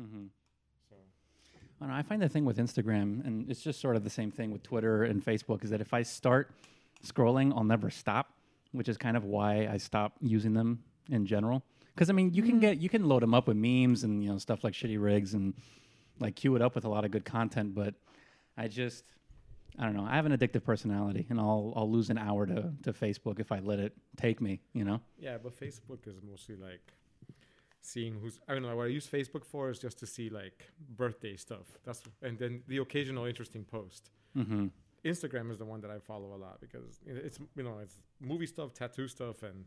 Mm-hmm. So I, know, I find the thing with Instagram, and it's just sort of the same thing with Twitter and Facebook, is that if I start scrolling, I'll never stop, which is kind of why I stop using them in general. Because I mean, you can get you can load them up with memes and you know stuff like shitty rigs and like queue it up with a lot of good content, but I just I don't know. I have an addictive personality, and I'll I'll lose an hour to to Facebook if I let it take me. You know. yeah, but Facebook is mostly like seeing who's. I don't know. What I use Facebook for is just to see like birthday stuff. That's and then the occasional interesting post. Mm-hmm. Instagram is the one that I follow a lot because it's you know it's movie stuff, tattoo stuff, and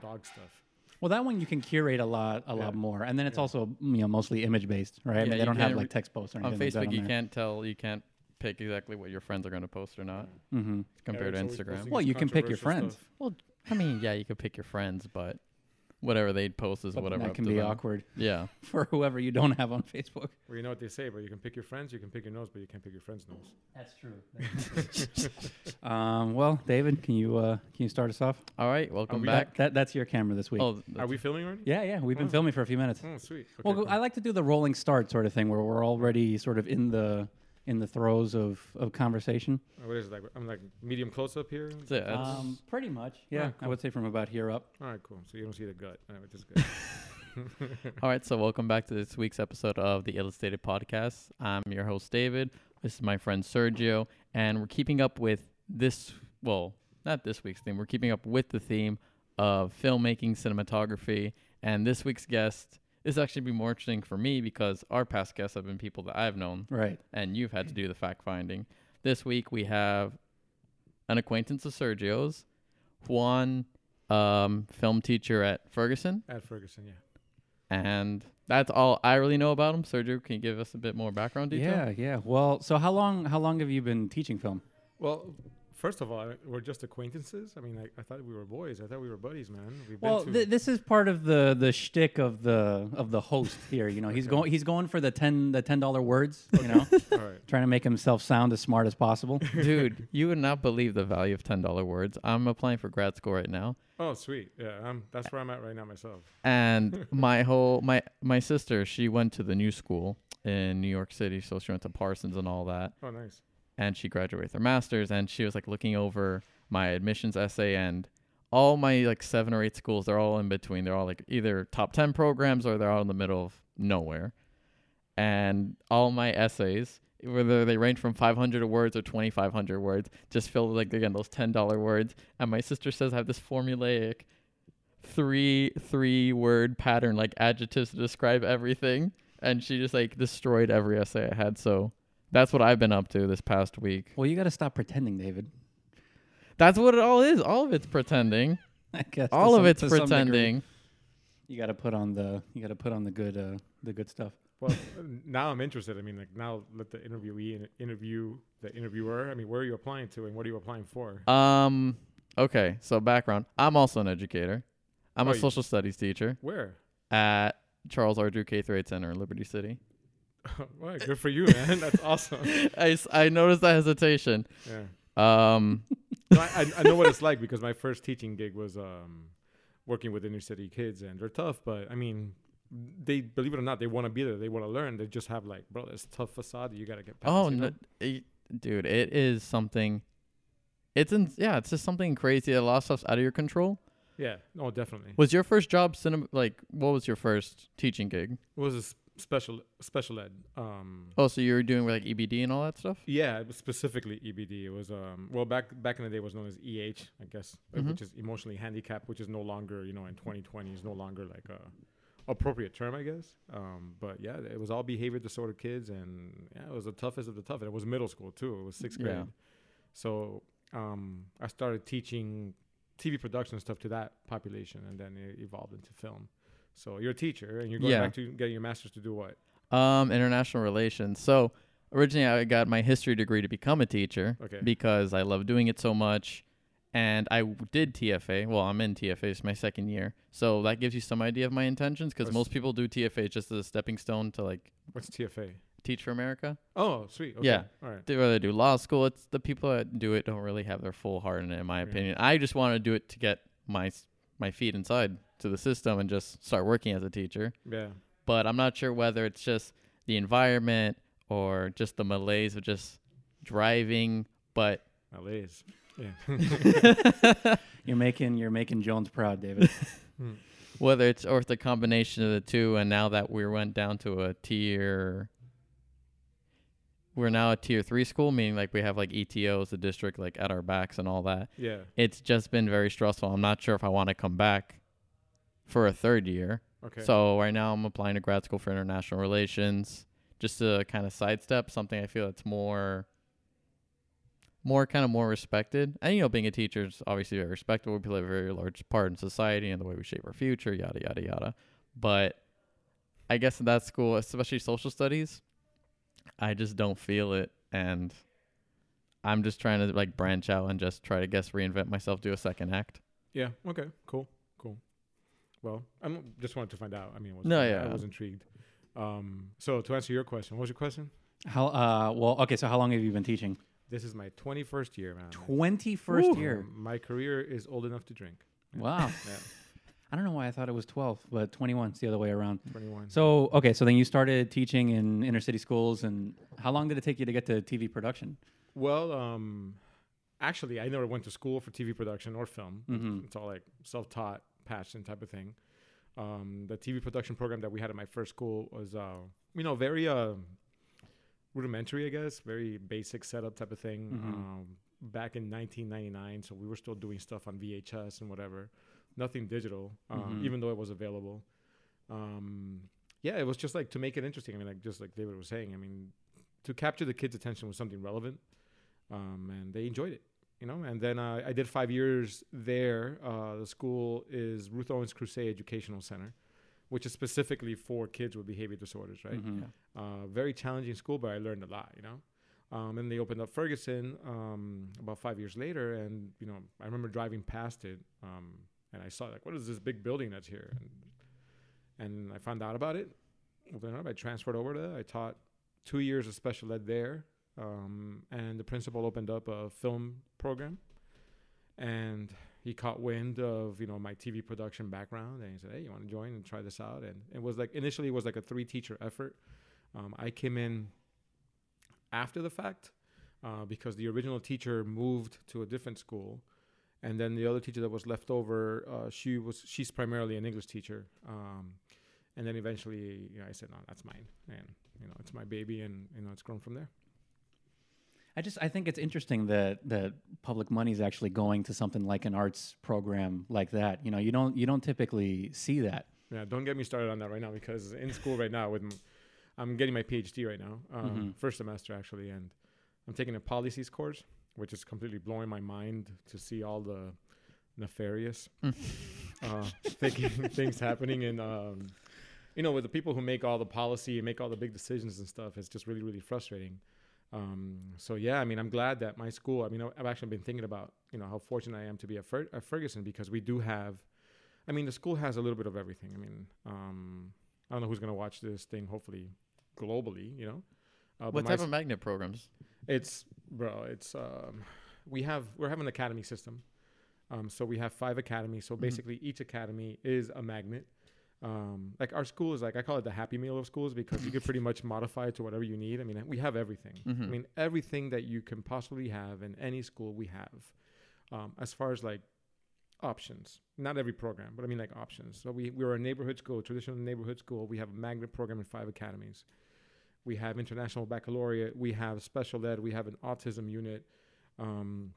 dog stuff. Well, that one you can curate a lot, a Yeah. lot more, and then it's Yeah. also you know mostly image based, right? I mean, they don't have like text posts or On anything. Facebook, you can't tell, you can't pick exactly what your friends are going to post or not Mm-hmm. compared Eric's to Instagram. Well, you can pick your friends. stuff. Well, I mean, yeah, you could pick your friends, but whatever they post is But whatever. that can be them. awkward Yeah. for whoever you don't have on Facebook. Well, you know what they say, but you can pick your friends, you can pick your nose, but you can't pick your friend's nose. That's true. um, well, David, can you uh, can you start us off? All right. Welcome we back. That, that that's your camera this week. Oh, Are we filming already? yeah, yeah. We've been Oh. filming for a few minutes. Oh, sweet. Okay, well, cool. I like to do the rolling start sort of thing where we're already sort of in the in the throes of, of conversation. Uh, what is it like? I'm like medium close up here. that's it. That's- Um, pretty much. Yeah, Alright, I would say from about here up. All right, cool. So you don't see the gut, uh, which is good. All right, so welcome back to this week's episode of the Illustrated Podcast. I'm your host, David. This is my friend Sergio, and we're keeping up with this, well, not this week's theme, we're keeping up with the theme of filmmaking, cinematography, and this week's guest is actually be more interesting for me because our past guests have been people that I've known, Right. and you've had to do the fact finding. This week we have an acquaintance of Sergio's, Juan, um, film teacher at Ferguson. At Ferguson, yeah. And that's all I really know about him. Sergio, can you give us a bit more background detail? Yeah, yeah. Well, so how long how long have you been teaching film? Well, first of all, we're just acquaintances. I mean, I, I thought we were boys. I thought we were buddies, man. We've Well, to th- this is part of the the shtick of the of the host here. You know, he's going he's going for the ten the ten dollar words. You know, all right. trying to make himself sound as smart as possible. Dude, you would not believe the value of $10 words. I'm applying for grad school right now. Oh, sweet. Yeah, I'm, that's where I'm at right now myself. And my whole my my sister, she went to the new school in New York City, so she went to Parsons and all that. Oh, nice. And she graduated with her master's and she was like looking over my admissions essay and all my like seven or eight schools they're all in between. They're all like either top 10 programs or they're all in the middle of nowhere. And all my essays whether they range from 500 words or 2500 words just fill like again those $10 words. And my sister says i have this formulaic three three word pattern like adjectives to describe everything. And she just like destroyed every essay i had. So that's what I've been up to this past week. Well, you got to stop pretending, David. That's what it all is. All of it's pretending. I guess to all of some- it's to degree. pretending. You got to put on the you got to put on the good uh, the good stuff. Well, now I'm interested. I mean, like now let the interviewee interview the interviewer. I mean, where are you applying to, and what are you applying for? Um. Okay. So background. I'm also an educator. I'm Oh, a you- social studies teacher Where? at Charles R. Drew K through 8 Center in Liberty City. well, good for you, man. That's awesome. I, I noticed that hesitation. Yeah. Um. No, I, I- know what it's like because my first teaching gig was um, working with inner city kids, and they're tough. But I mean, they believe it or not, they want to be there. They want to learn. They just have like, bro, this tough facade that you gotta get past. oh you know? no, it- dude, it is something. It's in yeah. It's just something crazy. A lot of stuff's out of your control. Yeah. No, definitely. Was your first job cinema? Like, what was your first teaching gig? It was special special ed. Um, Oh, so you were doing like EBD and all that stuff. Yeah, it was specifically EBD. It was um well back back in the day it was known as EH, I guess, like, Mhm. which is emotionally handicapped, which is no longer you know in 2020 is no longer like a appropriate term, I guess. Um, but yeah, it was all behavior disorder kids, and yeah, it was the toughest of the tough. And it was middle school too. It was sixth grade. Yeah. So um, I started teaching TV production stuff to that population, and then it evolved into film. So you're a teacher, and you're going Yeah. back to getting your master's to do what? Um, international relations. So originally, I got my history degree to become a teacher Okay. because I love doing it so much, and I did TFA. Well, I'm in TFA. It's my second year, so that gives you some idea of my intentions. Because most people do TFA just as a stepping stone to like What's TFA? teach for America. Oh, sweet. Okay. Yeah. All right. They rather do law school. It's the people that do it don't really have their full heart in it, in my Yeah. opinion. I just want to do it to get my my feet inside to the system and just start working as a teacher. Yeah. but I'm not sure whether it's just the environment or just the malaise of just driving. But Malaise. Yeah. You're making you're making Jones proud, David. Hmm. whether it's or it's a combination of the two, and now that we went down to a tier, we're now a tier three school, meaning like we have like ETOs, the district, like at our backs and all that. yeah. It's just been very stressful. I'm not sure if I want to come back for a third year. Okay. So right now I'm applying to grad school for international relations, just to kind of sidestep something I feel it's more, more kind of more respected. And you know, being a teacher is obviously very respectable. We play a very large part in society and the way we shape our future, yada yada yada. But I guess in that school, especially social studies, I just don't feel it, and I'm just trying to like branch out and just try to guess reinvent myself, do a second act. Yeah. Okay. Cool. Cool. Well, I'm just wanted to find out. I mean, was, No, I was intrigued. Um, so to answer your question, what was your question? How uh well okay, so how long have you been teaching? This is my 21st year, man. Twenty first Um, year. My career is old enough to drink. Yeah. Wow. Yeah. I don't know why I thought it was twelve, but twenty one. It's the other way around. 21. So okay, so then you started teaching in inner city schools, and how long did it take you to get to TV production? Well, um, actually, I never went to school for TV production or film. Mhm. It's all like self-taught, passion type of thing. Um, the TV production program that we had at my first school was, uh, you know, very uh, rudimentary, I guess, very basic setup type of thing. Mhm. Um, back in 1999, so we were still doing stuff on VHS and whatever, nothing digital, um, Mhm. even though it was available. Um, yeah, it was just like to make it interesting. I mean, like just like David was saying, I mean, to capture the kids' attention was something relevant, um, and they enjoyed it, you know. And then uh, I did five years there. Uh, the school is Ruth Owens Kruse Educational Center, which is specifically for kids with behavior disorders, right? Mhm. Yeah. Uh, very challenging school, but I learned a lot, you know. Um, and they opened up Ferguson um, about five years later, and you know, I remember driving past it, um, and I saw like, what is this big building that's here? And, and I found out about it. Opened it up. I transferred over there. I taught two years of special ed there, um, and the principal opened up a film program, and he caught wind of you know my TV production background, and he said, "Hey, you want to join and try this out?" And it was like initially it was like a three teacher effort. Um, I came in after the fact uh, because the original teacher moved to a different school, and then the other teacher that was left over, uh, she was she's primarily an English teacher. Um, and then eventually, you know, I said, "No, that's mine," and you know, it's my baby, and you know, it's grown from there. I just I think it's interesting that that public money is actually going to something like an arts program like that. You know, you don't you don't typically see that. Yeah, don't get me started on that right now because in school right now with, m- I'm getting my PhD right now, um, Mhm. first semester actually, and I'm taking a policies course, which is completely blowing my mind to see all the nefarious uh, thinking, things happening in, um, you know, with the people who make all the policy and make all the big decisions and stuff. It's just really, really frustrating. Um, so yeah, I mean, I'm glad that my school. I mean, I've actually been thinking about you know how fortunate I am to be at, Fer- at Ferguson because we do have. I mean, the school has a little bit of everything. I mean, um, I don't know who's gonna watch this thing. Hopefully, globally, you know. Uh, but What type of magnet programs? it's bro. It's um, we have we're having an academy system. Um, so we have five academies. So Mhm. basically, each academy is a magnet. Um, like our school is like I call it the happy meal of schools because you could pretty much modify it to whatever you need. I mean, we have everything. I Mhm. mean, everything that you can possibly have in any school, we have. Um, as far as like options, not every program, but I mean like options. So we we're a neighborhood school, traditional neighborhood school. We have a magnet program in five academies. We have international baccalaureate. We have special ed. We have an autism unit. Um,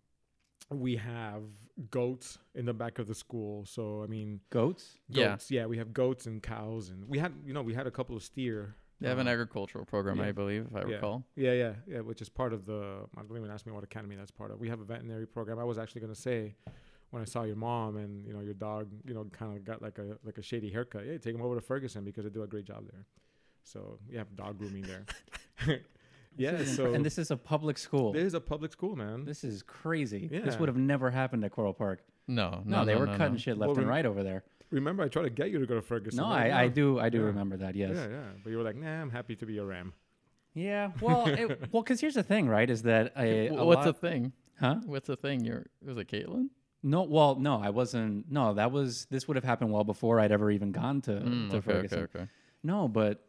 we have goats in the back of the school. So I mean, Goats. Yeah. goats. Yeah, we have goats and cows, and we had you know we had a couple of steer. They have an uh, agricultural program, yeah. I believe, if I Yeah. recall. Yeah, yeah, yeah, which is part of the. I don't even ask me what academy that's part of. We have a veterinary program. I was actually going to say, when I saw your mom and you know your dog, you know, kind of got like a like a shady haircut. Hey, take him over to Ferguson because they do a great job there. So you have dog grooming there. yeah. So and this is a public school. this is a public school, man. This is crazy. This would have never happened at Coral Park. No, No, no, they no, were no, cutting no. shit left Well, and right over there. Remember, I tried to get you to go to Ferguson. No, right? I, I do I do Yeah. remember that. Yes. Yeah, yeah. But you were like, nah, I'm happy to be a ram. Yeah. Well, it, well, because here's the thing, right? Is that a, Wh- a What's the thing? huh? What's the thing? You're was it Caitlin? No, well, no, I wasn't. No, that was this would have happened well before I'd ever even gone to, Mm, to okay, Ferguson. okay, okay. No, but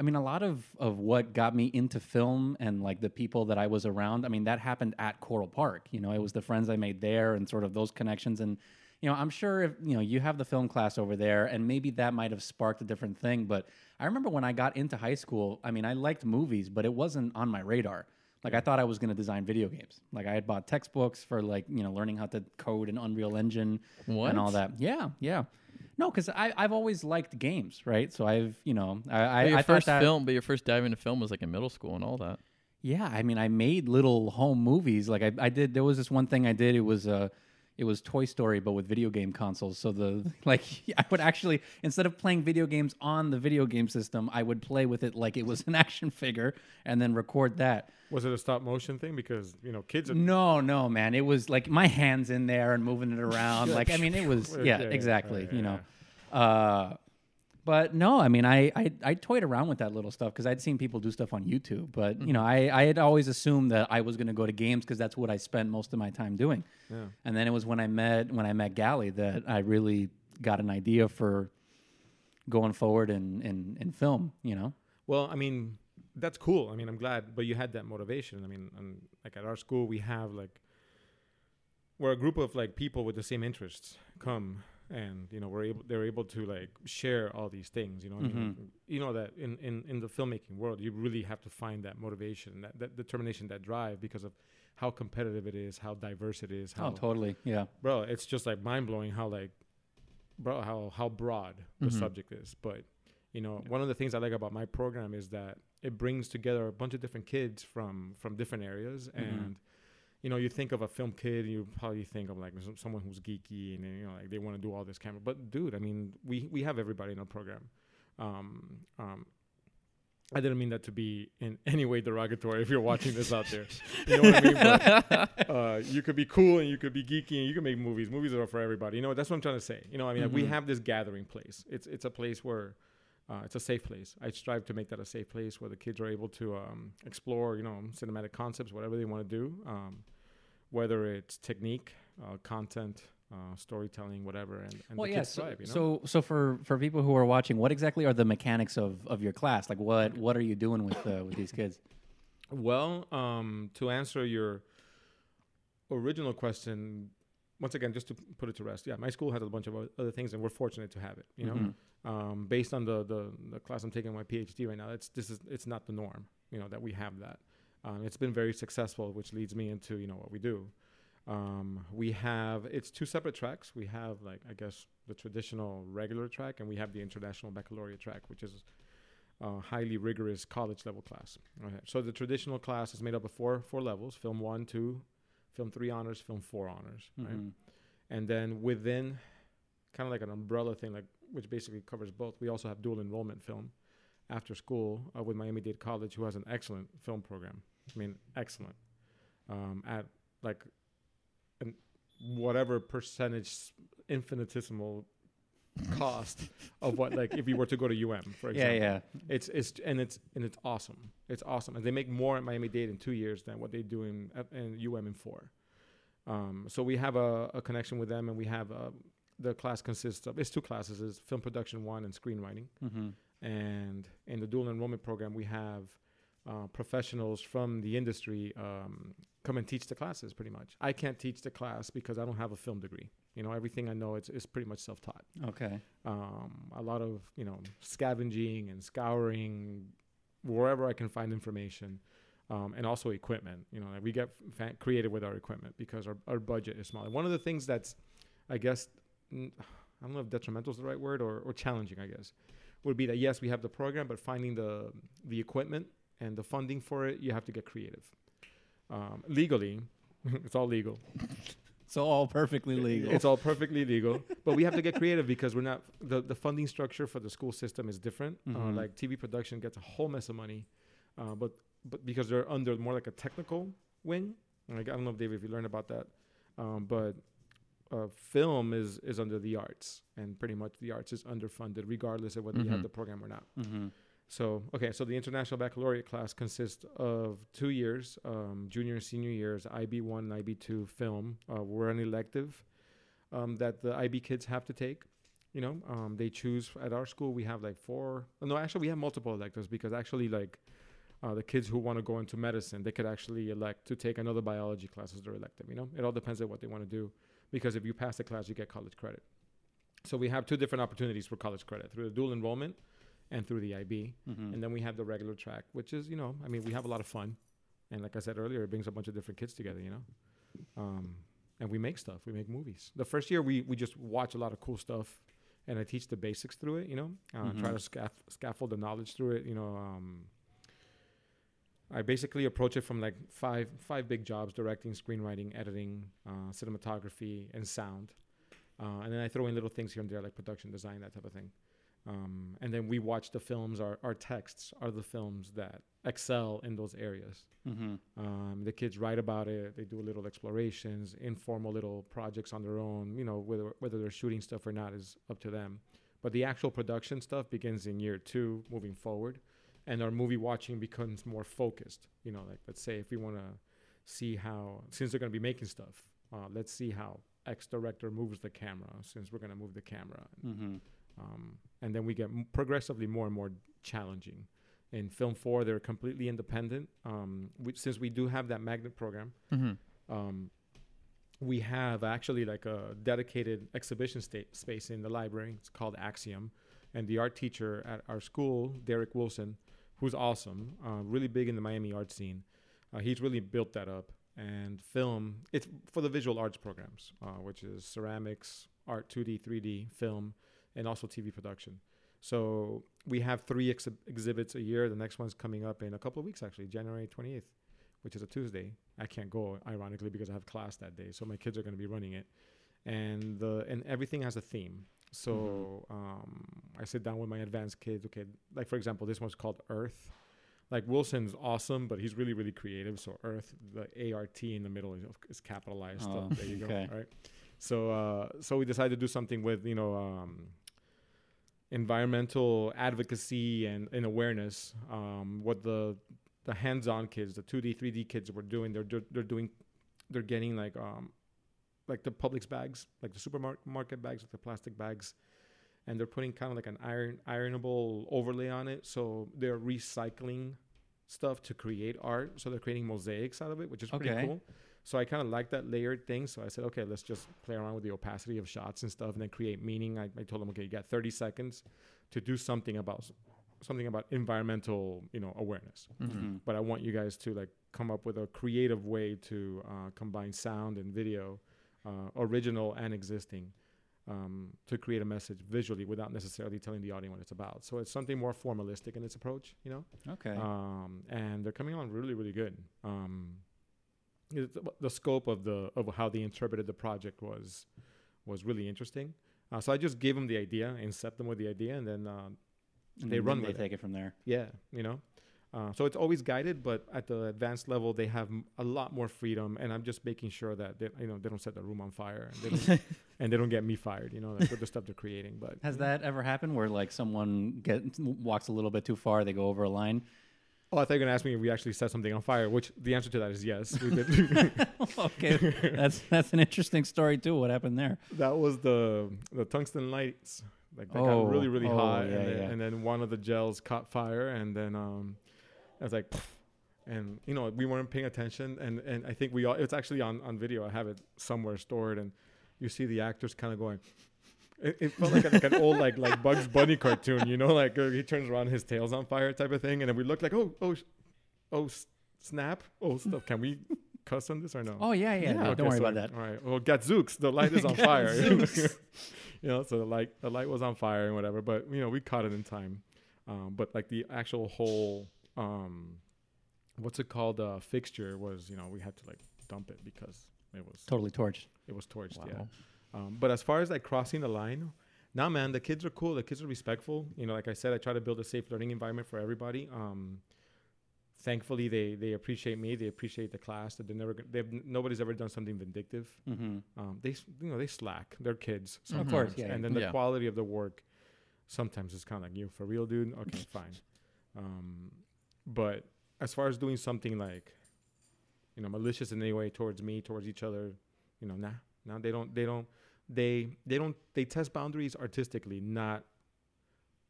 I mean, a lot of, of what got me into film and like the people that I was around, I mean, that happened at Coral Park. You know, it was the friends I made there and sort of those connections. And, you know, I'm sure if, you know, you have the film class over there and maybe that might have sparked a different thing. But I remember when I got into high school, I mean, I liked movies, but it wasn't on my radar. Like I thought I was going to design video games. Like I had bought textbooks for like, you know, learning how to code an Unreal Engine What? and all that. Yeah, yeah. No, because I've always liked games, right? So I've, you know, I, I, But your I first that, film, but your first dive into film was like in middle school and all that. Yeah, I mean, I made little home movies. Like I, I did. There was this one thing I did. It was uh, it was Toy Story, but with video game consoles. So the like, I would actually instead of playing video games on the video game system, I would play with it like it was an action figure, and then record that. Was it a stop motion thing? Because you know, kids. Are, No, no, man. It was like my hands in there and moving it around. like I mean, it was Yeah, yeah, yeah, exactly. yeah, You know, uh, but no, I mean, I I, I toyed around with that little stuff because I'd seen people do stuff on YouTube. But you know, mm-hmm. I I had always assumed that I was going to go to games because that's what I spent most of my time doing. Yeah. And then it was when I met when I met Gally that I really got an idea for going forward in in, in film. You know. Well, I mean, that's cool. I mean, I'm glad, but you had that motivation. I mean, and like at our school, we have like we're a group of like people with the same interests come and you know we're able they're able to like share all these things you know I mean, you know that in, in in the filmmaking world you really have to find that motivation that, that determination that drive because of how competitive it is how diverse it is how Oh, totally. Yeah. bro it's just like mind-blowing how like bro how how broad the Mhm. subject is but you know one of the things i like about my program is that it brings together a bunch of different kids from from different areas Mhm. and you know you think of a film kid and you probably think of like someone who's geeky and you know like they want to do all this camera but dude i mean we we have everybody in our program um um I didn't mean that to be in any way derogatory if you're watching this out there. You know what I mean? But, uh, you could be cool and you could be geeky and you can make movies. Movies are for everybody. You know, that's what I'm trying to say. You know, I mean, we Mhm. have this gathering place. It's it's a place where uh, it's a safe place. I strive to make that a safe place where the kids are able to um, explore, you know, cinematic concepts, whatever they want to do, um, whether it's technique, uh, content, uh, storytelling, whatever, and, and well, the yeah. kids So, thrive. You know? so, so for for people who are watching, what exactly are the mechanics of, of your class? Like, what what are you doing with uh, with these kids? Well, um, to answer your original question, once again, just to put it to rest, yeah, my school has a bunch of other things, and we're fortunate to have it. You know, Mhm. um, based on the, the the class I'm taking my PhD right now, it's this is it's not the norm. You know that we have that. Um, it's been very successful, which leads me into you know what we do. Um, we have it's two separate tracks. We have like I guess the traditional regular track, and we have the international baccalaureate track, which is a highly rigorous college level class. Okay. So the traditional class is made up of four four levels: film one, two, film three honors, film four honors. Right? Mhm. And then within, kind of like an umbrella thing, like which basically covers both. We also have dual enrollment film after school uh, with Miami Dade College, who has an excellent film program. I mean, excellent. Um, at like, an whatever percentage infinitesimal cost of what like if you were to go to UM for example. yeah. yeah. It's it's and it's and it's awesome. It's awesome, and they make more at Miami Dade in two years than what they do in at, in UM in four. Um, so we have a, a connection with them, and we have uh, the class consists of it's two classes: is film production one and screenwriting. Mm-hmm. And in the dual enrollment program, we have uh, professionals from the industry um, come and teach the classes. Pretty much, I can't teach the class because I don't have a film degree. You know, everything I know it's is pretty much self-taught Okay. um, a lot of you know scavenging and scouring wherever I can find information, um, and also equipment. You know, we get fa- creative with our equipment because our, our budget is small. And one of the things that's, I guess, I don't know if detrimental is the right word or, or challenging. I guess would be that yes, we have the program, but finding the the equipment and the funding for it, you have to get creative. Um, legally, it's all legal. So all perfectly legal. It's all perfectly legal, but we have to get creative because we're not the the funding structure for the school system is different. Uh, Mhm. like TV production gets a whole mess of money, uh, but but because they're under more like a technical wing. Like I don't know, David, if you learned about that, um, but uh, film is is under the arts, and pretty much the arts is underfunded, regardless of whether you have Mhm. the program or not. mm-hmm. So okay, so the international baccalaureate class consists of two years, um, junior and senior years, IB one and IB two film. Uh, we're an elective um, that the IB kids have to take, You know, um, they choose at our school. We have like four. No, actually, we have multiple electives because actually, like uh, the kids who want to go into medicine, they could actually elect to take another biology class as their elective. You know, it all depends on what they want to do, because if you pass the class, you get college credit. So we have two different opportunities for college credit through the dual enrollment and through the IB, Mhm. and then we have the regular track, which is you know, I mean, we have a lot of fun, and like I said earlier, it brings a bunch of different kids together. You know, um, and we make stuff. We make movies. The first year, we we just watch a lot of cool stuff. And I teach the basics through it, you know. Uh, Try Mhm. to scaff- scaffold the knowledge through it, you know. Um, I basically approach it from like five five big jobs: directing, screenwriting, editing, uh, cinematography, and sound. Uh, and then I throw in little things here and there like production design, that type of thing. Um, and then we watch the films. Our our texts are the films that excel in those areas. Mhm. Um, the kids write about it. They do little explorations, informal little projects on their own. You know, whether whether they're shooting stuff or not is up to them. But the actual production stuff begins in year two, moving forward, and our movie watching becomes more focused. You know, like let's say if we want to see how, since they're going to be making stuff, uh, let's see how X director moves the camera. Since we're going to move the camera, Mhm. Um, and then we get m- progressively more and more challenging. In film four, they're completely independent. Um, we, since we do have that magnet program, Mm-hmm. um, we have actually like a dedicated exhibition sta- space in the library. It's called Axiom, and the art teacher at our school, Derek Wilson, who's awesome, uh, really big in the Miami art scene. Uh, he's really built that up. And film, it's for the visual arts programs, uh, which is ceramics, art, 2D, 3D, film, and also TV production. So we have three exhi- exhibits a year. The next one's coming up in a couple of weeks, actually, January 28th, which is a Tuesday. I can't go, ironically, because I have class that day. So my kids are going to be running it, and the and everything has a theme. So um, I sit down with my advanced kids. Okay, like for example, this one's called Earth. Like Wilson's awesome, but he's really really creative. So Earth, the A R T in the middle is, is capitalized. so Oh, there you okay. go. Right. So uh, so we decided to do something with you know. Um, environmental advocacy and, and awareness um, what the the hands-on kids the 2d 3d kids were doing they're they're doing they're getting like um like the Publix bags like the supermarket bags with the plastic bags. And they're putting kind of like an iron ironable overlay on it. So they're recycling stuff to create art. So they're creating mosaics out of it which is pretty cool so I kind of like that layered thing. So I said, okay, let's just play around with the opacity of shots and stuff, and then create meaning. I, I told them, okay, you got 30 seconds to do something about something about environmental, you know, awareness. Mm-hmm. Mhm. But I want you guys to like come up with a creative way to uh, combine sound and video, uh, original and existing, um, to create a message visually without necessarily telling the audience what it's about. So it's something more formalistic in its approach, you know Okay. um, and they're coming on really really good. Um, the, the scope of the of how they interpreted the project was was really interesting. Uh, so I just gave them the idea and set them with the idea, and then uh, And they then run They with it. take it from there. yeah, you know. Uh, so it's always guided, but at the advanced level, they have a lot more freedom, and I'm just making sure that they, you know they don't set the room on fire, and they don't, and they don't get me fired, you know, the stuff they're creating. But Has that ever happened where like someone get walks a little bit too far, they go over a line? Oh, I thought you were gonna ask me if we actually set something on fire, which the answer to that is yes. We did. okay, that's that's an interesting story too. What happened there? that was the the tungsten lights like they Oh, got really really oh, hot yeah, and, then, yeah. and then one of the gels caught fire and then um i was like and you know we weren't paying attention and and i think we all it's actually on on video i have it somewhere stored and you see the actors kind of going it, it felt like, a, like an old like like bugs bunny cartoon you know like uh, he turns around his tail's on fire type of thing and then we look like oh oh oh s- snap oh stuff can we cuss on this or no Oh yeah, yeah. Yeah, no, Okay, don't worry about that. All right. Well, Gadzooks, the light is on fire. You know, so the light the light was on fire and whatever. But you know, we caught it in time. Um, but like the actual whole um, what's it called? Uh, fixture was you know we had to like dump it because it was Totally torched. it was torched. Wow. Yeah. Um, but as far as like crossing the line, now man, the kids are cool. The kids are respectful. You know, like I said, I try to build a safe learning environment for everybody. Um, thankfully, they they appreciate me. They appreciate the class. That they never they've nobody's ever done something vindictive. Mm-hmm. Um, they you know they slack. They're kids. Of course, yeah, And then the Yeah. quality of the work sometimes is kind of like you for real, dude. Okay, fine. Um, but as far as doing something like you know malicious in any way towards me, towards each other, you know, nah, nah, they don't they don't they they don't they test boundaries artistically, not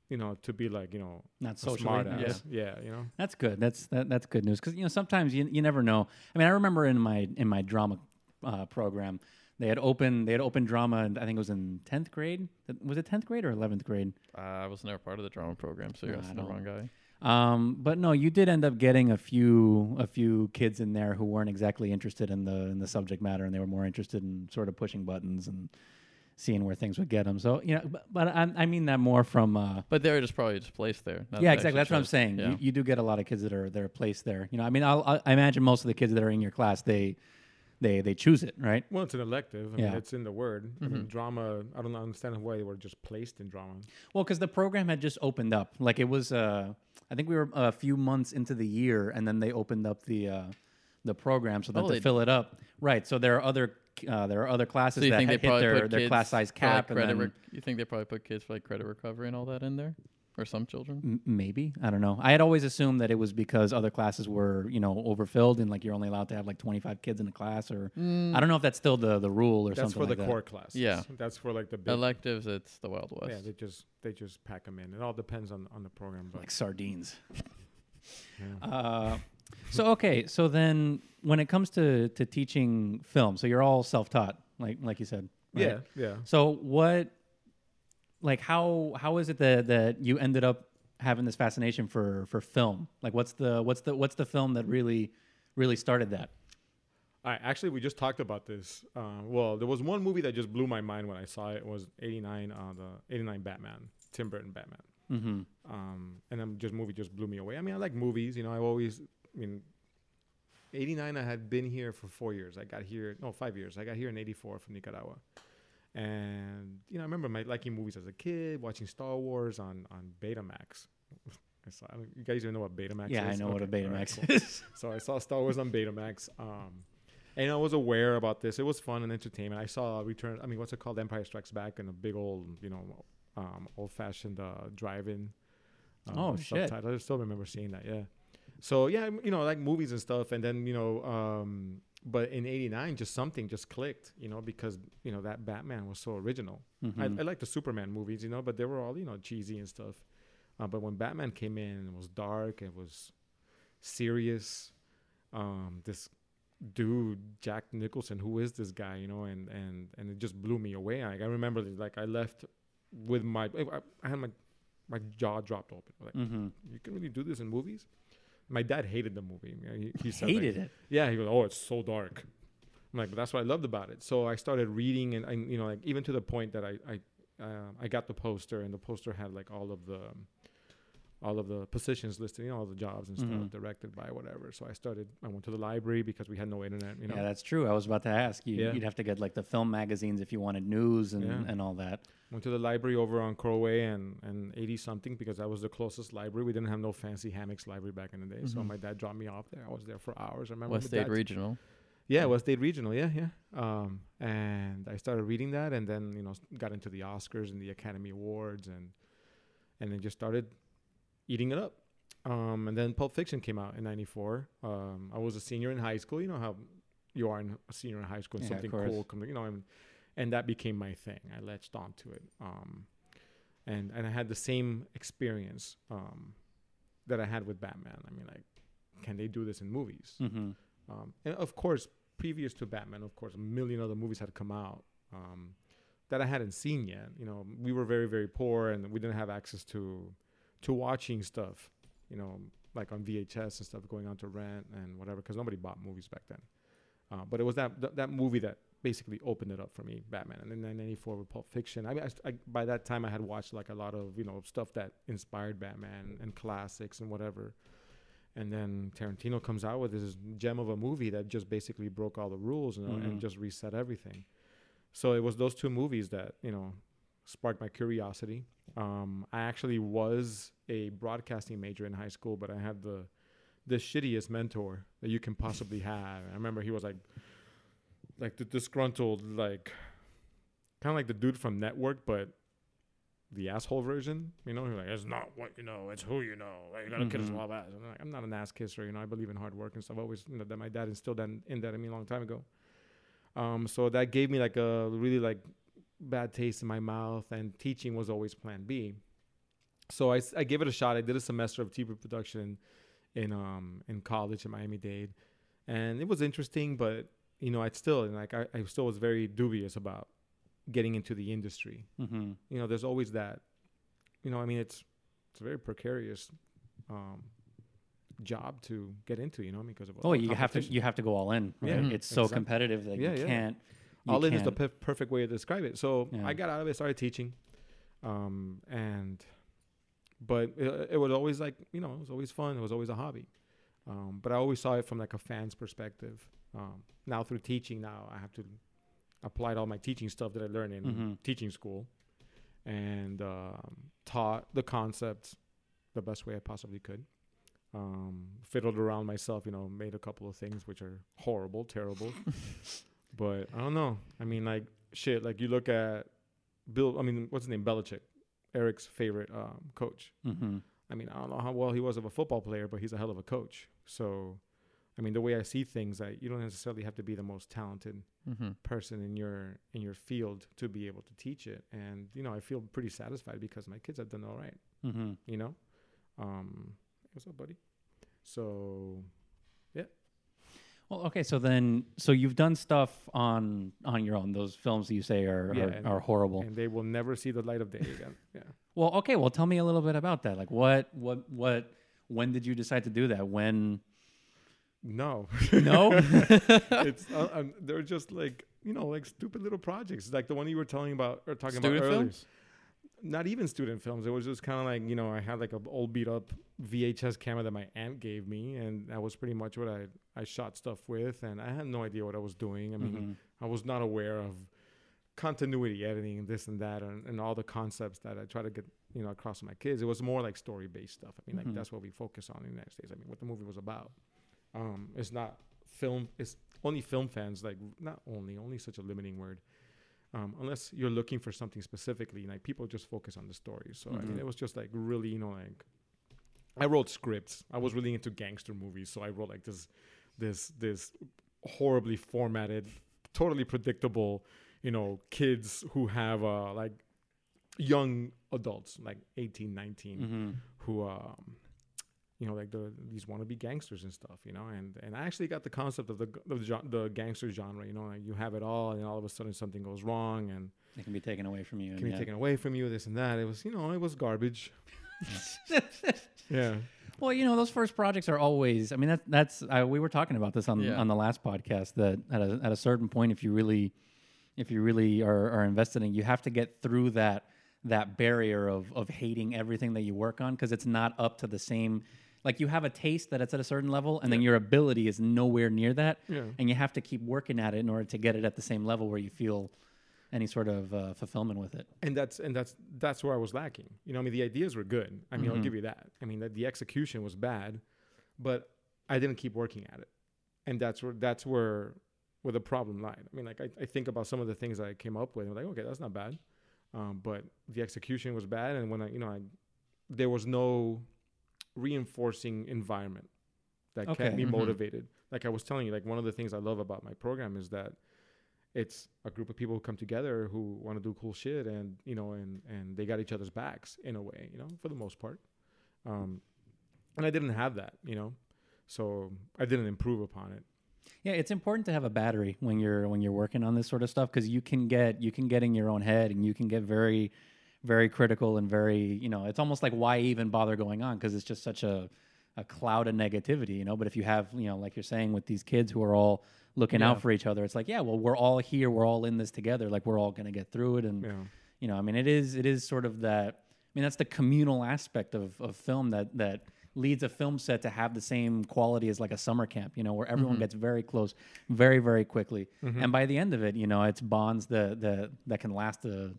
you know to be like you know Not a socially. smart yeah. ass. Yeah, you know. That's good. That's that, that's good news because you know sometimes you you never know. I mean, I remember in my in my drama uh, program, they had open they had open drama. And I think it was in tenth grade. Was it tenth grade or eleventh grade? Uh, I was never part of the drama program, so you're No, asking the wrong guy. Um, but no, you did end up getting a few a few kids in there who weren't exactly interested in the in the subject matter, and they were more interested in sort of pushing buttons and seeing where things would get them. So you know, but, but I, I mean that more from. Uh, But they're just probably just placed there. yeah, exactly. That's what I'm saying. Yeah. You, you do get a lot of kids that are that are placed there. You know, I mean, I'll, I imagine most of the kids that are in your class they they they choose it, right? Well, it's an elective. I Yeah. mean, it's in the word. I mean, Mhm. drama. I don't understand why they were just placed in drama. Well, because the program had just opened up. Like it was, uh, I think we were a few months into the year, and then they opened up the uh, the program so that Oh, to fill it up. Right. So there are other uh, there are other classes So you that think they hit probably their, put their kids class size for, like, cap, and credit then rec- you think they probably put kids for like credit recovery and all that in there, or some children? m- maybe I don't know. I had always assumed that it was because other classes were you know overfilled and like you're only allowed to have like 25 kids in a class, or Mm, I don't know if that's still the the rule or That's something That's for the that. core classes. Yeah. That's for like the big. electives. It's the Wild West. yeah, they just they just pack them in. It all depends on on the program, but like sardines. yeah. Uh, so okay, so then when it comes to to teaching film, so you're all self-taught, like like you said. right? yeah, yeah. So what, like how how is it that that you ended up having this fascination for for film? Like what's the what's the what's the film that really really started that? I actually we just talked about this. Uh, well, there was one movie that just blew my mind when I saw it. It was '89, uh, the '89 Batman, Tim Burton Batman. Mm-hmm. Um, and then just movie just blew me away. I mean, I like movies. You know, I've always, I mean, '89. I had been here for four years. I got here, no, five years. I got here in '84 from Nicaragua. And you know, I remember my liking movies as a kid, watching Star Wars on on Betamax. I saw, I you guys even know what Betamax Yeah, I is? know what a Okay, all right, Betamax cool. is. So I saw Star Wars on Betamax. Um, and I was aware about this. It was fun and entertainment. I saw Return. I mean, what's it called? Empire Strikes Back, and a big old, you know, um, old-fashioned uh, drive-in. um, Oh, shit. subtitle. I still remember seeing that. Yeah. So yeah, you know, like movies and stuff, and then you know, um, but in '89, just something just clicked, you know, because you know that Batman was so original. I, Mhm. I like the Superman movies, you know, but they were all you know cheesy and stuff. Uh, but when Batman came in, it was dark. It was serious. Um, this dude, Jack Nicholson, who is this guy, you know, and and and it just blew me away. Like I remember, like I left with my, I, I had my my jaw dropped open. Like Mhm. you can really do this in movies. My dad hated the movie. He, he said, like, Hated it. yeah, he goes, "Oh, it's so dark." I'm like, but that's what I loved about it. So I started reading, and, and you know, like even to the point that I I uh, I got the poster, and the poster had like all of the um, all of the positions listed, you know, all the jobs and Mhm. stuff, directed by whatever. So I started. I went to the library because we had no internet. You know, Yeah, that's true. I was about to ask you. Yeah. You'd have to get like the film magazines if you wanted news and, Yeah. and all that. went to the library over on Coral Way and and 80 something because that was the closest library. We didn't have no fancy hammocks library back in the day. So Mhm. my dad dropped me off there. I was there for hours. I remember West Dade Regional. Yeah, West Dade Regional. Yeah, yeah. Um, and I started reading that, and then you know got into the Oscars and the Academy Awards, and and then just started eating it up. Um, and then Pulp Fiction came out in '94. Um, I was a senior in high school. You know how you are in a senior in high school, and Yeah, something cool, come, you know, and, and that became my thing. I latched onto it. Um, and and I had the same experience um, that I had with Batman. I mean, like, can they do this in movies? Mm-hmm. Um, and of course, previous to Batman, of course, a million other movies had come out um, that I hadn't seen yet. You know, we were very, very poor, and we didn't have access to to watching stuff. You know, like on VHS and stuff, going on to rent and whatever, because nobody bought movies back then. Uh, but it was that th- that movie that basically opened it up for me, Batman. And then in '94 with Pulp Fiction. I mean, I, I, by that time, I had watched like a lot of you know stuff that inspired Batman and classics and whatever. And then Tarantino comes out with this gem of a movie that just basically broke all the rules you know, Mhm. and just reset everything. So it was those two movies that you know sparked my curiosity. Um, I actually was a broadcasting major in high school, but I had the the shittiest mentor that you can possibly have. I remember he was like like the disgruntled, like kind of like the dude from Network, but the asshole version. You know, he's like, it's not what you know, it's who you know. Like, you gotta kiss Mhm. all that. I'm like, I'm not an ass kisser. You know, I believe in hard work and stuff. I always, you know, that my dad instilled that in, in that in me a long time ago. Um, so that gave me like a really like bad taste in my mouth, and teaching was always Plan B. So I gave it a shot. I did a semester of TV production in um in college at Miami Dade, and it was interesting. But you know, I still like I, I still was very dubious about getting into the industry. Mm-hmm. You know, there's always that. You know, I mean, it's it's a very precarious um, job to get into. You know, because of Oh, you have to you have to go all in. Right? Yeah, it's so competitive that Yeah, you yeah. can't. You all in is the can't- perfect way to describe it. So Yeah. I got out of it, started teaching, um, and but it, it was always like you know it was always fun. It was always a hobby, um, but I always saw it from like a fan's perspective. Um, now through teaching, now I have to apply all my teaching stuff that I learned in Mhm. teaching school, and um, taught the concepts the best way I possibly could. Um, fiddled around myself, you know, made a couple of things which are horrible, terrible. but I don't know. I mean, like shit. Like you look at Bill. I mean, what's his name? Belichick, Eric's favorite um, coach. Mm-hmm. I mean, I don't know how well he was of a football player, but he's a hell of a coach. So, I mean, the way I see things, I you don't necessarily have to be the most talented Mm-hmm. person in your in your field to be able to teach it. And you know, I feel pretty satisfied because my kids have done all right. Mm-hmm. You know, um, what's up, buddy? So Well, okay, so then, so you've done stuff on on your own. Those films that you say are Yeah, are, and- are horrible. and they will never see the light of day again. Yeah. Well, okay, well, tell me a little bit about that. Like, what what what? When did you decide to do that? When? No. No. it's uh, um, they're just like you know like stupid little projects like the one you were telling about or talking Student about earlier. films. Not even student films. It was just kind of like you know I had like an old beat up VHS camera that my aunt gave me, and that was pretty much what I I shot stuff with, and I had no idea what I was doing. I mean, Mhm. I was not aware of continuity editing and this and that and, and all the concepts that I try to get you know across to my kids. It was more like story based stuff. I mean, like that's what we focus on in the United States. I mean, what the movie was about. Um, it's not film. It's only film fans. Like not only, only such a limiting word. Um, unless you're looking for something specifically, like people just focus on the story. So I mean, Mhm. it was just like really, you know, like I wrote scripts. I was really into gangster movies, so I wrote like this, this, this horribly formatted, totally predictable, you know, kids who have uh like young adults, like 18, 19, Mm-hmm. who um you know like the these wannabe gangsters and stuff you know and and i actually got the concept of the of the, the gangster genre you know like you have it all and all of a sudden something goes wrong and It can be taken away from you. It can be taken away from you this and that it was you know it was garbage yeah. Yeah Well, you know, those first projects are always. I mean, that, that's. We were talking about this on Yeah. on the last podcast. That at a at a certain point, if you really, if you really are, are invested in, you have to get through that that barrier of of hating everything that you work on because it's not up to the same. Like you have a taste that it's at a certain level, and then your ability is nowhere near that, yeah and you have to keep working at it in order to get it at the same level where you feel any sort of uh, fulfillment with it. and that's and that's that's where i was lacking you know i mean the ideas were good i mean Mhm. i'll give you that i mean that the execution was bad but i didn't keep working at it and that's where that's where where the problem lied i mean like i, I think about some of the things i came up with and I'm like okay that's not bad um, but the execution was bad and when i you know i there was no reinforcing environment that Okay. kept me Mhm. motivated like i was telling you like one of the things i love about my program is that it's a group of people who come together who want to do cool shit and you know and and they got each other's backs in a way you know for the most part. Um and i didn't have that you know so i didn't improve upon it. Yeah, it's important to have a battery when you're when you're working on this sort of stuff because you can get you can get in your own head and you can get very very critical and very you know it's almost like why even bother going on? Because it's just such a a cloud of negativity you know but if you have you know like you're saying with these kids who are all looking Yeah. out for each other it's like yeah well we're all here we're all in this together like we're all going to get through it and yeah you know i mean it is it is sort of that i mean that's the communal aspect of, of film that that leads a film set to have the same quality as like a summer camp you know where everyone Mhm. gets very close very very quickly Mhm. and by the end of it you know it's bonds that that, that can last a,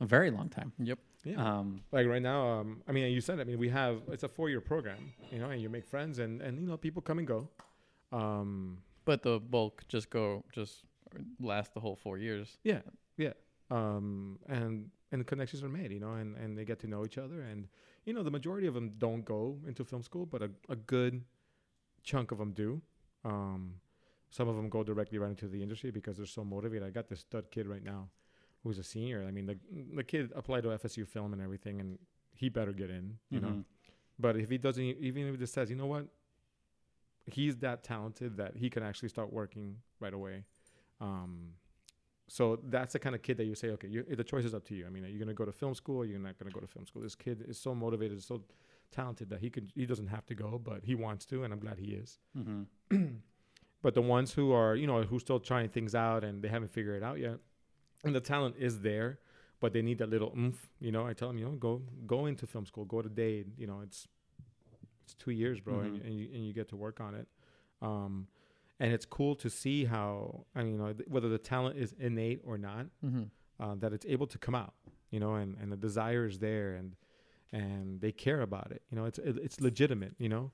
a very long time Yep. Yeah. Um, like right now um i mean you said i mean we have it's a four year program you know and you make friends and and you know people come and go. Um But the bulk just go just last the whole four years. yeah yeah. Um and and the connections are made you know and and they get to know each other. And you know the majority of them don't go into film school but a, a good chunk of them do. Um some of them go directly right into the industry because they're so motivated. I got this stud kid right now who's a senior. I mean, the the kid applied to FSU film and everything, and he better get in, you know. Mhm. But if he doesn't, even if he just says, you know what, he's that talented that he can actually start working right away. Um, so that's the kind of kid that you say, okay, you, the choice is up to you. I mean, are you going to go to film school? Or you're not going to go to film school. This kid is so motivated, so talented that he could, he doesn't have to go, but he wants to, and I'm glad he is. Mhm. But the ones who are, you know, who still trying things out and they haven't figured it out yet, and the talent is there, but they need that little oomph. You know, I tell them, you know, go go into film school, go to Dade. You know, it's it's two years, bro, and, Mhm. and you and you get to work on it. Um, and it's cool to see how I mean, you know, th- whether the talent is innate or not, Mm-hmm. uh, that it's able to come out. You know, and and the desire is there, and and they care about it. You know, it's it, it's legitimate. You know,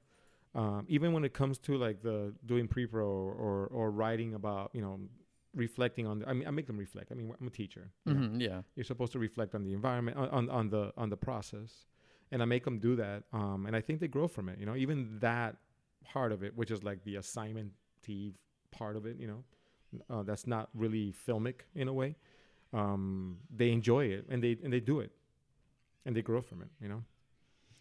um, even when it comes to like the doing pre-pro or, or or writing about you know reflecting on. The, I mean, I make them reflect. I mean, I'm a teacher. you. Mm-hmm. Yeah. You're supposed to reflect on the environment, on, on, on the on the process, and I make them do that. Um, and I think they grow from it. You know, even that part of it, which is like the assignment part of it. You know, uh, that's not really filmic in a way. Um, they enjoy it and they and they do it, and they grow from it. You know.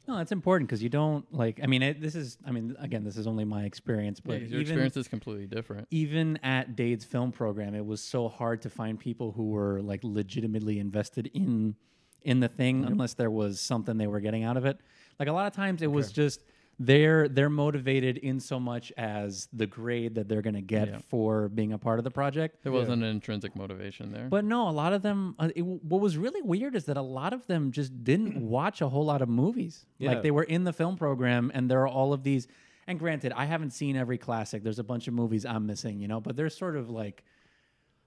No, that's important because you don't like. I mean, it, this is. I mean, again, this is only my experience, Yeah, your even experience is completely different. even at Dade's film program, it was so hard to find people who were like legitimately invested in in the thing, unless there was something they were getting out of it. Like a lot of times, it was just they're they're motivated in so much as the grade that they're going to get Yeah. for being a part of the project. There wasn't an intrinsic motivation there. But no, a lot of them. Uh, it, what was really weird is that a lot of them just didn't watch a whole lot of movies. Yeah. Like they were in the film program, and there are all of these. And granted, I haven't seen every classic. There's a bunch of movies I'm missing, you know. But there's sort of like,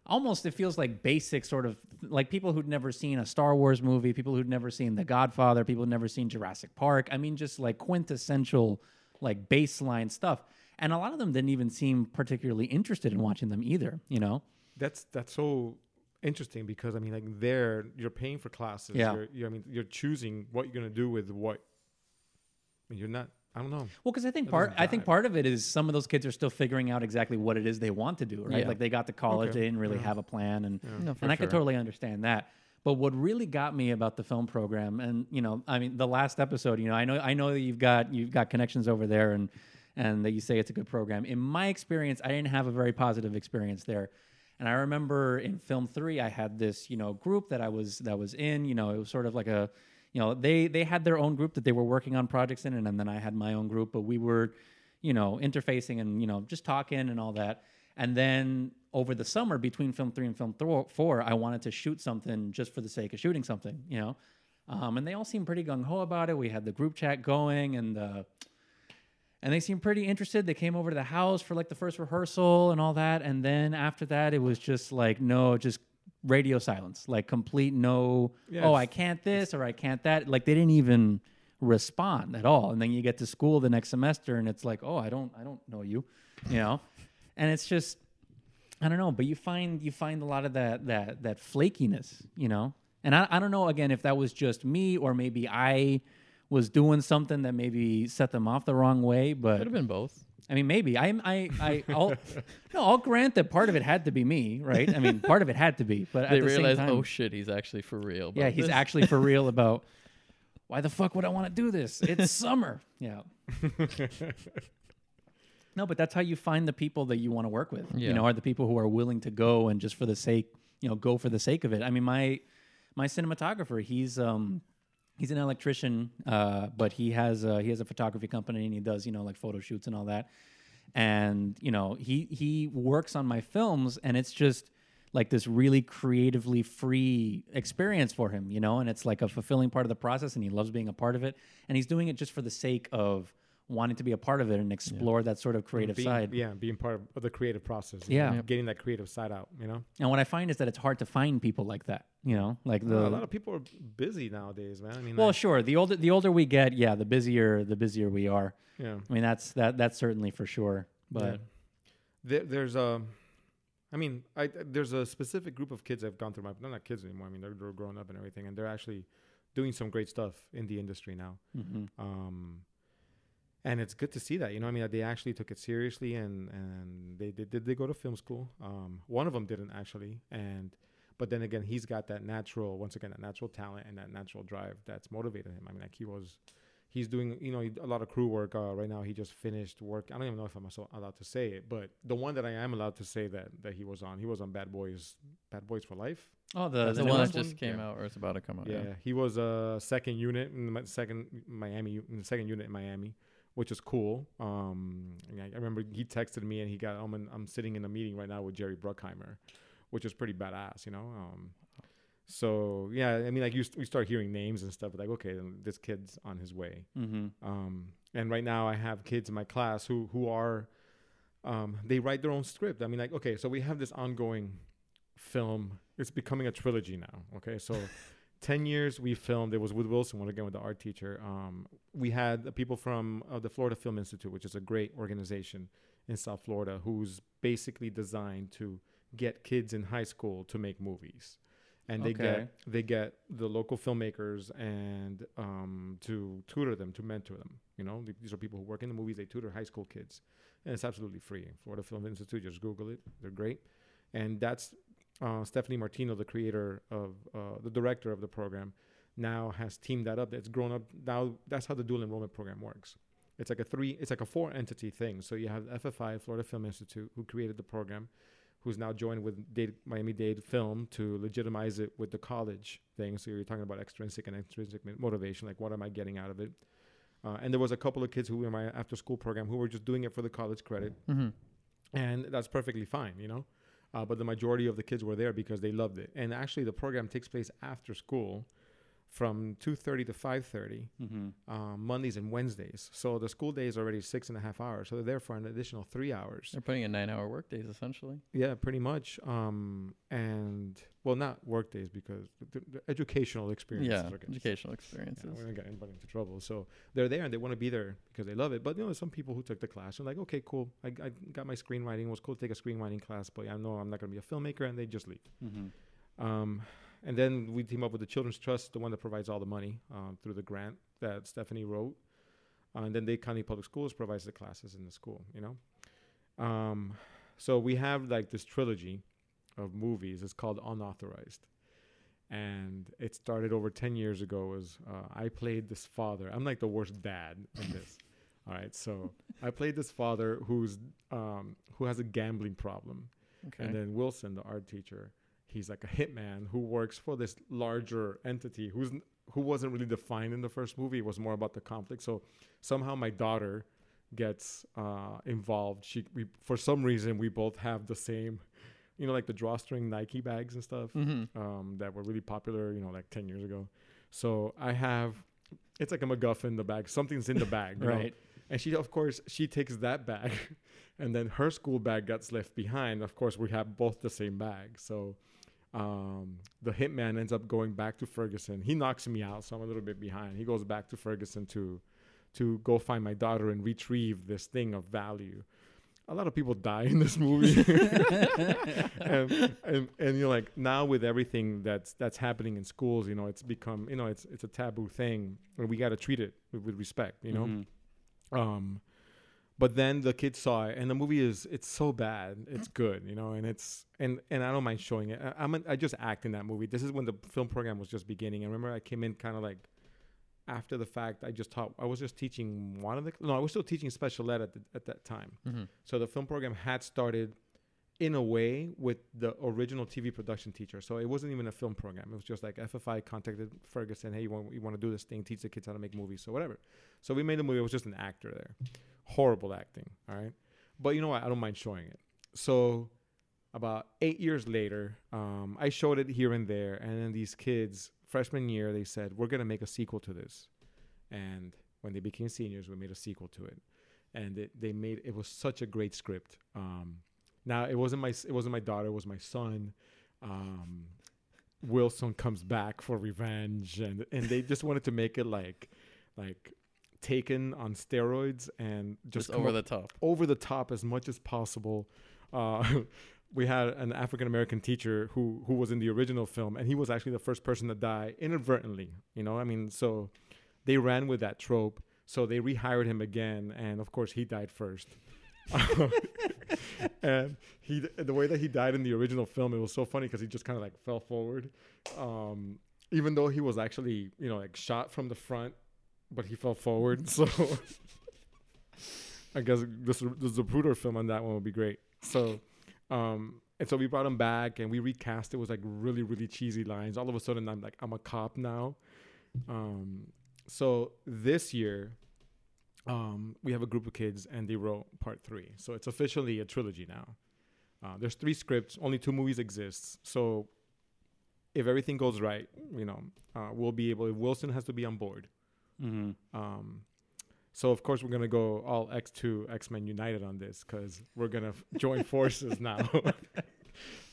almost it feels like basic sort of like people who'd never seen a Star Wars movie, people who'd never seen The Godfather, people who'd never seen Jurassic Park. I mean, just like quintessential, like baseline stuff. And a lot of them didn't even seem particularly interested in watching them either, you know. That's that's so interesting because I mean, like there, you're paying for classes. Yeah. You're, you I mean, you're choosing what you're gonna do with what. You're not. I don't know. Well, because I think That part I think part of it is some of those kids are still figuring out exactly what it is they want to do, right? Yeah. Like they got to college, Okay. they didn't really Yeah. have a plan, and No, for and I could totally understand that. But what really got me about the film program, and you know, I mean, the last episode, you know, I know I know that you've got you've got connections over there, and and that you say it's a good program. In my experience, I didn't have a very positive experience there. And I remember in film three, I had this, you know, group that I was that was in. You know, it was sort of like a, you know, they they had their own group that they were working on projects in, and, then I had my own group. But we were, you know, interfacing and you know just talking and all that. And then over the summer between film three and film thro- four, I wanted to shoot something just for the sake of shooting something, you know. Um, and they all seemed pretty gung ho about it. We had the group chat going, and uh, and they seemed pretty interested. They came over to the house for like the first rehearsal and all that. And then after that, it was just like no, just radio silence, like complete no. Yeah, oh, I can't this or I can't that. Like they didn't even respond at all. And then you get to school the next semester, and it's like, oh, I don't, I don't know you, you know. and it's just, I don't know. But you find you find a lot of that that that flakiness, you know. And I, I don't know again if that was just me or maybe I was doing something that maybe set them off the wrong way. But Could have been both. I mean, maybe I, I, I, I'll, no, I'll grant that part of it had to be me, right? I mean, part of it had to be, but They at the realized, same time, oh shit, he's actually for real. yeah, he's this. actually for real about why the fuck would I want to do this? It's summer, yeah. no, but that's how you find the people that you want to work with. You know, are the people who are willing to go and just for the sake, you know, go for the sake of it. I mean, my my cinematographer, he's um he's an electrician, uh, but he has a, he has a photography company and he does you know like photo shoots and all that. And you know he he works on my films, and it's just like this really creatively free experience for him, you know, and it's like a fulfilling part of the process, and he loves being a part of it, and he's doing it just for the sake of wanting to be a part of it and explore that sort of creative being, side. Yeah, being part of, the creative process. Yeah. know, getting that creative side out. You know, And what I find is that it's hard to find people like that, you know, like the a lot of people are busy nowadays, man. I mean, Well, like, sure. The older the older we get, yeah, the busier the busier we are. yeah. I mean, that's that that's certainly for sure. But Yeah. there, there's a, I mean, I there's a specific group of kids I've gone through my. They're not kids anymore. I mean, they're, they're grown up and everything, and they're actually doing some great stuff in the industry now. mhm. Um, and it's good to see that. You know, I mean, that they actually took it seriously, and and they did. Did they go to film school? Um, one of them didn't actually, and But then again, he's got that natural, once again, that natural talent and that natural drive that's motivated him. I mean, like he was, he's doing, you know, a lot of crew work uh, right now. He just finished work. I don't even know if I'm allowed to say it, but the one that I am allowed to say that that he was on, he was on Bad Boys, Bad Boys for Life. Oh, the, That's the one that just came Yeah. out or is about to come out. yeah, he was a second unit in the second Miami, in the second unit in Miami, which is cool. Um, I, I remember he texted me and he got, I'm, in, I'm sitting in a meeting right now with Jerry Bruckheimer, which is pretty badass, you know. Um, so yeah, I mean, like you, st- we start hearing names and stuff. Like, okay, this kid's on his way. Mm-hmm. Um, and right now I have kids in my class who who are um, they write their own script. I mean, like, okay, so we have this ongoing film. It's becoming a trilogy now. Okay, so ten years we filmed. It was with Wilson, one again with the art teacher. Um, we had the people from uh, the Florida Film Institute, which is a great organization in South Florida, who's basically designed to get kids in high school to make movies. And they Okay. get they get the local filmmakers and um, to tutor them, to mentor them. You know, these are people who work in the movies. They tutor high school kids, and it's absolutely free. Florida Film Institute, just Google it. They're great, and that's uh, Stephanie Martino, the creator of uh, the director of the program, now has teamed that up. It's grown up now. That's how the dual enrollment program works. It's like a three. It's like a four entity thing. So you have FFI, Florida Film Institute, who created the program, who's now joined with Dade, Miami Dade Film to legitimize it with the college thing. So you're talking about extrinsic and intrinsic motivation. Like, what am I getting out of it? Uh, and there was a couple of kids who were in my after school program who were just doing it for the college credit Mm-hmm. and that's perfectly fine, you know. Uh, but the majority of the kids were there because they loved it. And actually, the program takes place after school, from two thirty to five thirty, Mm-hmm. um, Mondays and Wednesdays. So the school day is already six and a half hours. So they're there for an additional three hours. They're putting in nine-hour workdays essentially. Yeah, pretty much. Um, and well, not work days because the, the educational experiences. Yeah, are educational yeah, experiences. we're not getting anybody into trouble. So they're there and they want to be there because they love it. But you know, some people who took the class are like, okay, cool. I, I got my screenwriting. It was cool to take a screenwriting class, but I know I'm not going to be a filmmaker, and they just leave. Mm-hmm. Um, and then we team up with the Children's Trust, the one that provides all the money um, through the grant that Stephanie wrote. Uh, and then Dade County Public Schools provides the classes in the school, you know? Um, so we have like this trilogy of movies. It's called Unauthorized. And it started over 10 years ago. As uh, I played this father. I'm like the worst dad in this. All right. So I played this father who's um, who has a gambling problem. Okay. And then Wilson, the art teacher, he's like a hitman who works for this larger entity who's who wasn't really defined in the first movie. It was more about the conflict. So somehow my daughter gets uh, involved. She we for some reason we both have the same, you know, like the drawstring Nike bags and stuff mm-hmm. um, that were really popular, you know, like ten years ago. So I have. It's like a MacGuffin, in the bag. Something's in the bag, you know? Right. And she, of course, she takes that bag, and then her school bag gets left behind. Of course, we have both the same bag. So um, the hitman ends up going back to Ferguson. He knocks me out, so I'm a little bit behind. He goes back to Ferguson to to go find my daughter and retrieve this thing of value. A lot of people die in this movie, and, and and you know, like now with everything that's that's happening in schools, you know, it's become you know, it's it's a taboo thing, and we got to treat it with, with respect, you know. Mhm. Um, but then the kids saw it, and the movie is it's so bad, it's good, you know, and it's and and I don't mind showing it. I, I'm a, I just act in that movie. This is when the film program was just beginning. I remember I came in kind of like after the fact. I just taught. I was just teaching one of the no, I was still teaching special ed at the, at that time. Mm-hmm. So the film program had started in a way with the original TV production teacher. So it wasn't even a film program. It was just like FFI contacted Ferguson, hey, you want you want to do this thing, teach the kids how to make movies, so whatever. So we made the movie. I was just an actor there, horrible acting. All right, but you know what? I don't mind showing it. So about eight years later, um, I showed it here and there, and then these kids, freshman year, they said we're gonna make a sequel to this, and when they became seniors, we made a sequel to it, and it, they made it was such a great script. Um, now it wasn't my it wasn't my daughter, it was my son. Um, Wilson comes back for revenge, and and they just wanted to make it like like taken on steroids and just, Just over the top. over the top as much as possible. Uh, we had an African American teacher who who was in the original film, and he was actually the first person to die inadvertently. You know, I mean, so they ran with that trope. So they rehired him again, and of course he died first. and he the way that he died in the original film, it was so funny because he just kind of like fell forward, um, even though he was actually you know like shot from the front, but he fell forward. So I guess this the Zapruder film on that one would be great. So. Um, and so we brought him back and we recast it with like really, really cheesy lines. All of a sudden, I'm like, I'm a cop now. Um, so this year, um, we have a group of kids and they wrote part three. So it's officially a trilogy now. Uh, there's three scripts, only two movies exist. So if everything goes right, you know, uh, we'll be able. Wilson has to be on board. Mm-hmm. Um, so of course we're gonna go all X two X Men United on this because we're gonna join forces now.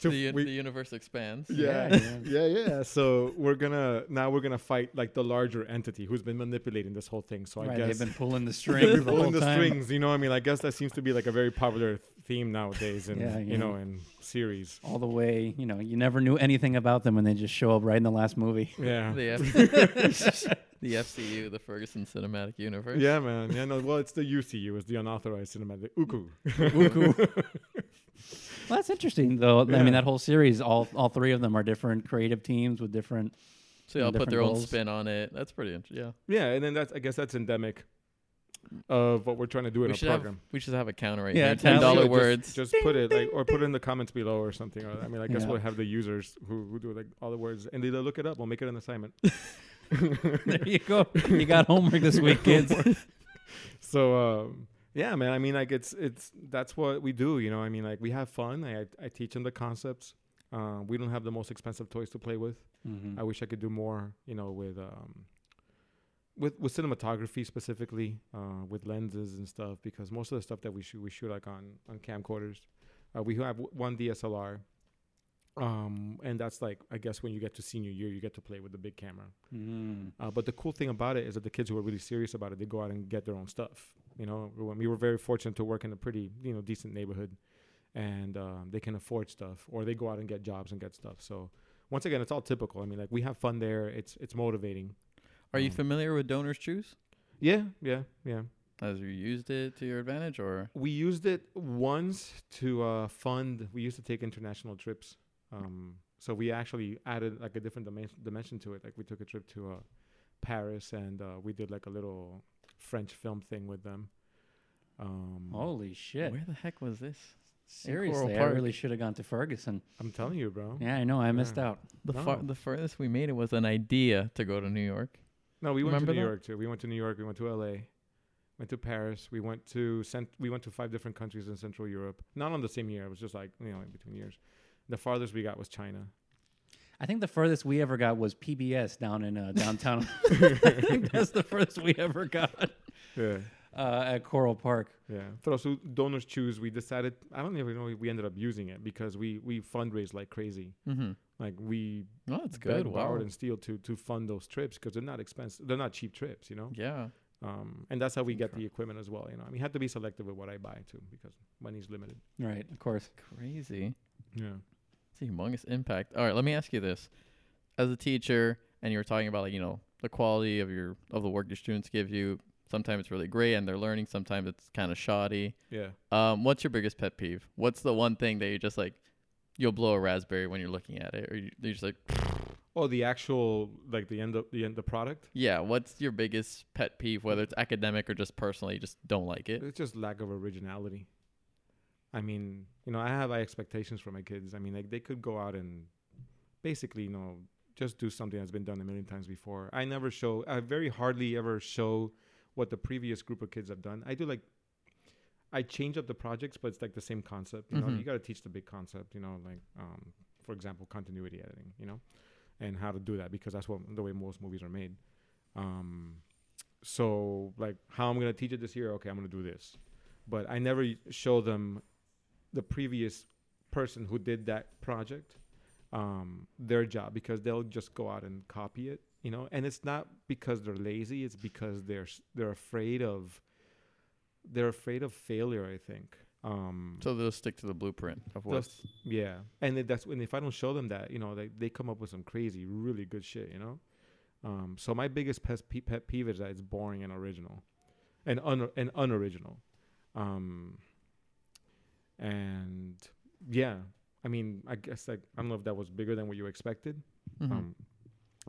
To the, we- the universe expands. yeah, Yeah, yeah, yeah. So we're gonna now we're gonna fight like the larger entity who's been manipulating this whole thing. So I guess they've been pulling the They've strings been the whole pulling the time. strings. You know, what I mean, I guess that seems to be like a very popular theme nowadays, in Yeah, you yeah. know, in series. all the way. You know, you never knew anything about them, and they just show up right in the last movie. Yeah. The, F- the FCU, the Ferguson Cinematic Universe. Yeah, man. Yeah, no. Well, it's the UCU. It's the unauthorized cinematic. Uku. Uku. Well, that's interesting, though. I mean, that whole series, all all three of them are different creative teams with different. So they all put Different their own spin on it. That's pretty interesting. Yeah. Yeah, and then that's I guess that's endemic of what we're trying to do in We our should have program. we should have a counter right Yeah, here. Ten dollar Just- words. Just, put it like, or put it in the comments below or something. Or, I mean, I guess Yeah. we'll have the users who, who do like all the words, and they look it up. We'll make it an assignment. There you go. You got homework this week, kids. so um, yeah, man. I mean, like it's it's that's what we do. You know, I mean, like we have fun. I I teach them the concepts. Uh, we don't have the most expensive toys to play with. Mhm. I wish I could do more. You know, with um, with with cinematography specifically, uh, with lenses and stuff. Because most of the stuff that we shoot, we shoot like on on camcorders. Uh, we have one DSLR. Um, and that's like I guess when you get to senior year, you get to play with the big camera. Mm. Uh, but the cool thing about it is that the kids who are really serious about it, they go out and get their own stuff. You know, we were very fortunate to work in a pretty, you know, decent neighborhood, and um, they can afford stuff, or they go out and get jobs and get stuff. So once again, it's all typical. I mean, like we have fun there. It's it's motivating. Are you um, familiar with Donors Choose? Yeah, yeah, yeah. Has you used it to your advantage, or We used it once to uh, fund. We used to take international trips. Um, so we actually added like a different dimension, dimension to it. Like we took a trip to uh, Paris, and uh, we did like a little French film thing with them. Um, Holy shit! where the heck was this? Seriously, I really should have gone to Ferguson. I'm telling you, bro. Yeah, I know. I missed out. The No. far, the furthest we made it was an idea to go to New York. No, we went to New that? York too. We went to New York. We went to L.A. Went to Paris. We went to cent- We went to five different countries in Central Europe. Not on the same year. It was just like you know in between years. The farthest we got was China. I think the furthest we ever got was PBS down in uh, downtown. I think that's the furthest we ever got Yeah. uh, at Coral Park. Yeah. For us donors choose, we decided. I don't even know if we ended up using it because we we fundraised like crazy. Mm-hmm. Like we Oh, that's begged, good. Wow. borrowed, and steal to to fund those trips because they're not expensive. They're not cheap trips, you know. Yeah. Um, and that's how we get the equipment as well. You know, I mean, you have to be selective with what I buy too because money's limited. Right, of course. Crazy. Yeah. It's a humongous impact. All right, let me ask you this: as a teacher, and you were talking about like you know the quality of your of the work your students give you. Sometimes it's really great and they're learning. Sometimes it's kind of shoddy. Yeah. Um, what's your biggest pet peeve? What's the one thing that you just like? You'll blow a raspberry when you're looking at it, or you, you're just like, Oh, the actual like the end of the end the product. yeah. What's your biggest pet peeve, whether it's academic or just personally, you just don't like it? It's just lack of originality. I mean, you know, I have high expectations for my kids. I mean, like they could go out and basically, you know, just do something that's been done a million times before. I never show. I very hardly ever show what the previous group of kids have done. I do like. I change up the projects, but it's like the same concept. You know, Mhm. you got to teach the big concept. You know, like um, for example, continuity editing. You know, and how to do that because that's what the way most movies are made. Um, so like how I'm gonna teach it this year. Okay, I'm gonna do this, but I never show them the previous person who did that project um, their job because they'll just go out and copy it. You know, and it's not because they're lazy. It's because they're they're afraid of they're afraid of failure. I think. Um, So they'll stick to the blueprint of what's yeah, and it- that's when if I don't show them that, you know, they they come up with some crazy, really good shit, you know. Um, so my biggest pet, pe- pet peeve is that it's boring and original, and un and unoriginal. Um, and yeah, I mean, I guess like I don't know if that was bigger than what you expected. Mhm. Um,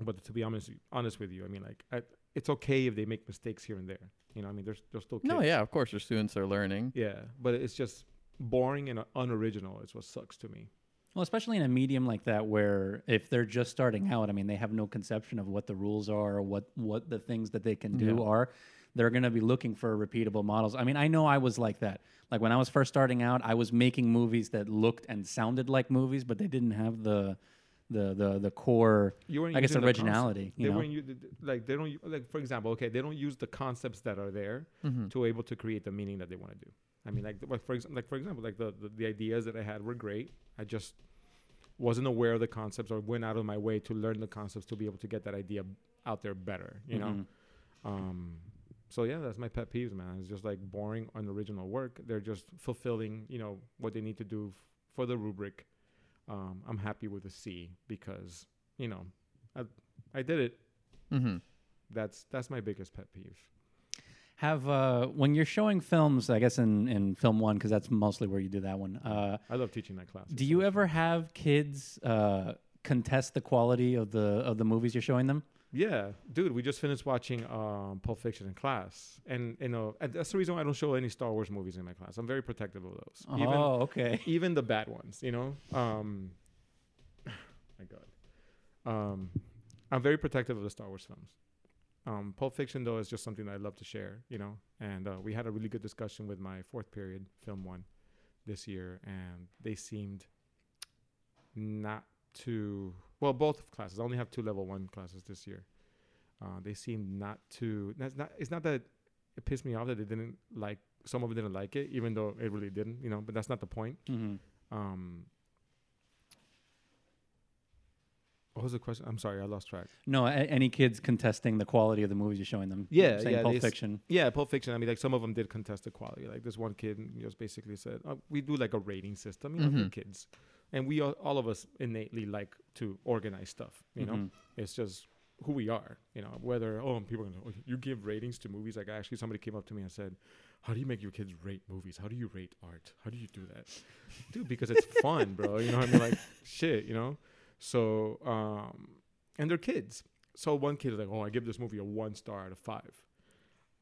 but to be honest, honest with you, I mean, like, I, it's okay if they make mistakes here and there. You know, I mean, there's there's still kids. no, yeah, of course, your students are learning. yeah, but it's just boring and unoriginal. Is what sucks to me. Well, especially in a medium like that, where if they're just starting out, I mean, they have no conception of what the rules are or what what the things that they can do Yeah. are. They're going to be looking for repeatable models. I mean, I know I was like that. Like when I was first starting out, I was making movies that looked and sounded like movies, but they didn't have the the the the core. I guess the originality, you They know? weren't u- th- th- like they don't like for example. Okay, they don't use the concepts that are there Mm-hmm. to able to create the meaning that they want to do. I mean, like, the- like for example, like for example, like the, the the ideas that I had were great. I just wasn't aware of the concepts or went out of my way to learn the concepts to be able to get that idea out there better. You know. Mhm. Um, so yeah, that's my pet peeves, man. It's just like boring, unoriginal work. They're just fulfilling, you know, what they need to do f- for the rubric. Um, I'm happy with a C because you know, I I did it. Mm-hmm. That's that's my biggest pet peeve. Have uh, when you're showing films, I guess in in film one, because that's mostly where you do that one. Uh, I love teaching that class. do you ever have kids uh, contest the quality of the of the movies you're showing them? Yeah, dude, we just finished watching um, Pulp Fiction in class, and you know, and that's the reason why I don't show any Star Wars movies in my class. I'm very protective of those. Even oh, okay. even the bad ones, you know. Um, my God, um, I'm very protective of the Star Wars films. Um, Pulp Fiction, though, is just something that I love to share, you know. And uh, we had a really good discussion with my fourth period film one this year, and they seemed not to well, both classes. I only have two level one classes this year. Uh, they seemed not to. That's not. It's not that it pissed me off that they didn't like. Some of them didn't like it, even though it really didn't. You know, but that's not the point. hmm Um, what was the question? I'm sorry, I lost track. No, a- any kids contesting the quality of the movies you're showing them? Yeah, yeah, Pulp Fiction. Yeah, Pulp Fiction. I mean, like some of them did contest the quality. Like this one kid just basically said, oh, "We do like a rating system, you know, for Mhm. kids, and we all, all of us innately like to organize stuff. You know, Mhm. it's just who we are. You know, whether oh people are gonna oh, you give ratings to movies. Like actually, somebody came up to me and said, "How do you make your kids rate movies? How do you rate art? How do you do that, dude? Because it's fun, bro. You know, what I mean, like shit. You know, so um, and they're kids. So one kid is like, "Oh, I give this movie a one star out of five.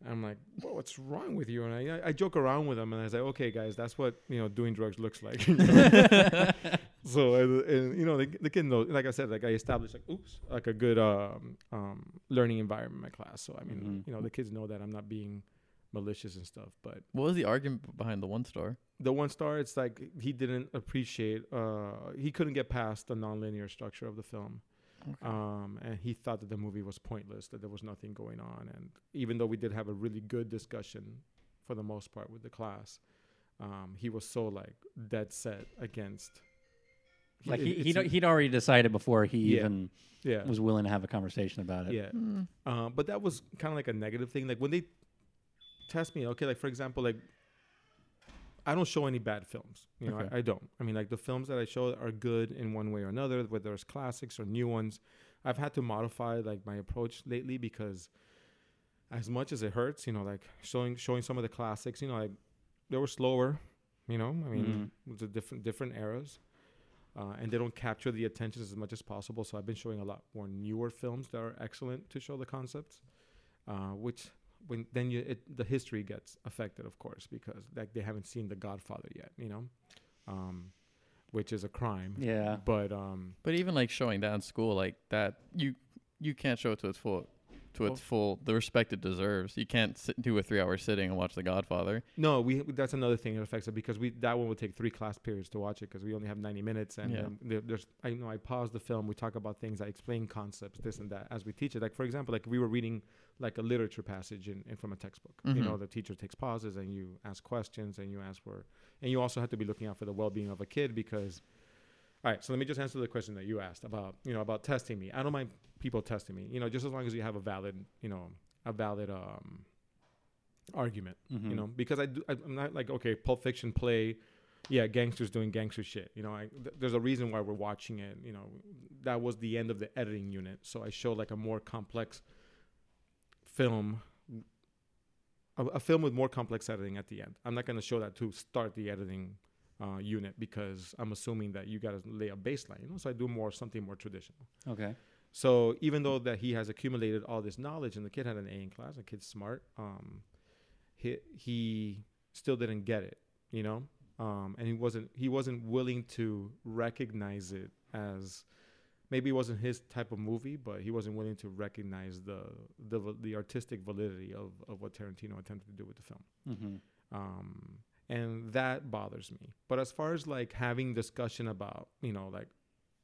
I'm like, well, what's wrong with you? And I, I joke around with them, and I say, okay, guys, that's what you know, doing drugs looks like. you know? so, and, and, you know, the, the kid knows. Like I said, like I established, like, oops, like a good um, um, learning environment in my class. So, I mean, Mhm. you know, the kids know that I'm not being malicious and stuff. But What was the argument behind the one star? the one star, it's like he didn't appreciate. Uh, he couldn't get past the nonlinear structure of the film um, and he thought that the movie was pointless, that there was nothing going on. And even though we did have a really good discussion for the most part with the class, um, he was so like dead set against. Like it- he, he'd, he'd already decided before he Yeah. even yeah, was willing to have a conversation about it. yeah. Mm. Um, but that was kind of like a negative thing. Like when they test me, okay, like for example, like I don't show any bad films. You know, Okay. I, I don't. I mean, like the films that I show are good in one way or another, whether it's classics or new ones. I've had to modify like my approach lately because as much as it hurts, you know, like showing showing some of the classics, you know, like they were slower. You know, I mean, was a different different eras. Uh, and they don't capture the attention as much as possible. So I've been showing a lot more newer films that are excellent to show the concepts, uh, which when then you it, the history gets affected, of course, because like they haven't seen The Godfather yet, you know, um, which is a crime. Yeah. But um, But even like showing that in school, like that, you you can't show it to its full, to its full the respect it deserves. You can't sit, do a three hour sitting and watch The Godfather. no, we that's another thing that affects it because we that one would take three class periods to watch it because we only have ninety minutes and Yeah. um, there, there's I know I pause the film, we talk about things, I explain concepts, this and that as we teach it. Like for example, like we were reading like a literature passage in, in from a textbook. You know, the teacher takes pauses and you ask questions and you ask for and you also have to be looking out for the well being of a kid because all right, so let me just answer the question that you asked about, you know, about testing me. I don't mind people testing me, you know, just as long as you have a valid, you know, a valid um argument Mhm. you know because i do I- i'm not like okay pulp fiction play yeah gangsters doing gangster shit you know I, th- there's a reason why we're watching it you know that was the end of the editing unit so i showed like a more complex film a, a film with more complex editing at the end i'm not going to show that to start the editing uh, unit because I'm assuming that you got to lay a baseline. You know, so I do more something more traditional. Okay. So even though that he has accumulated all this knowledge and the kid had an A in class, the kid's smart, um, he he still didn't get it, you know, um, and he wasn't he wasn't willing to recognize it as maybe it wasn't his type of movie, but he wasn't willing to recognize the the the artistic validity of of what Tarantino attempted to do with the film. Mm-hmm. Um, and that bothers me. But as far as like having discussion about, you know, like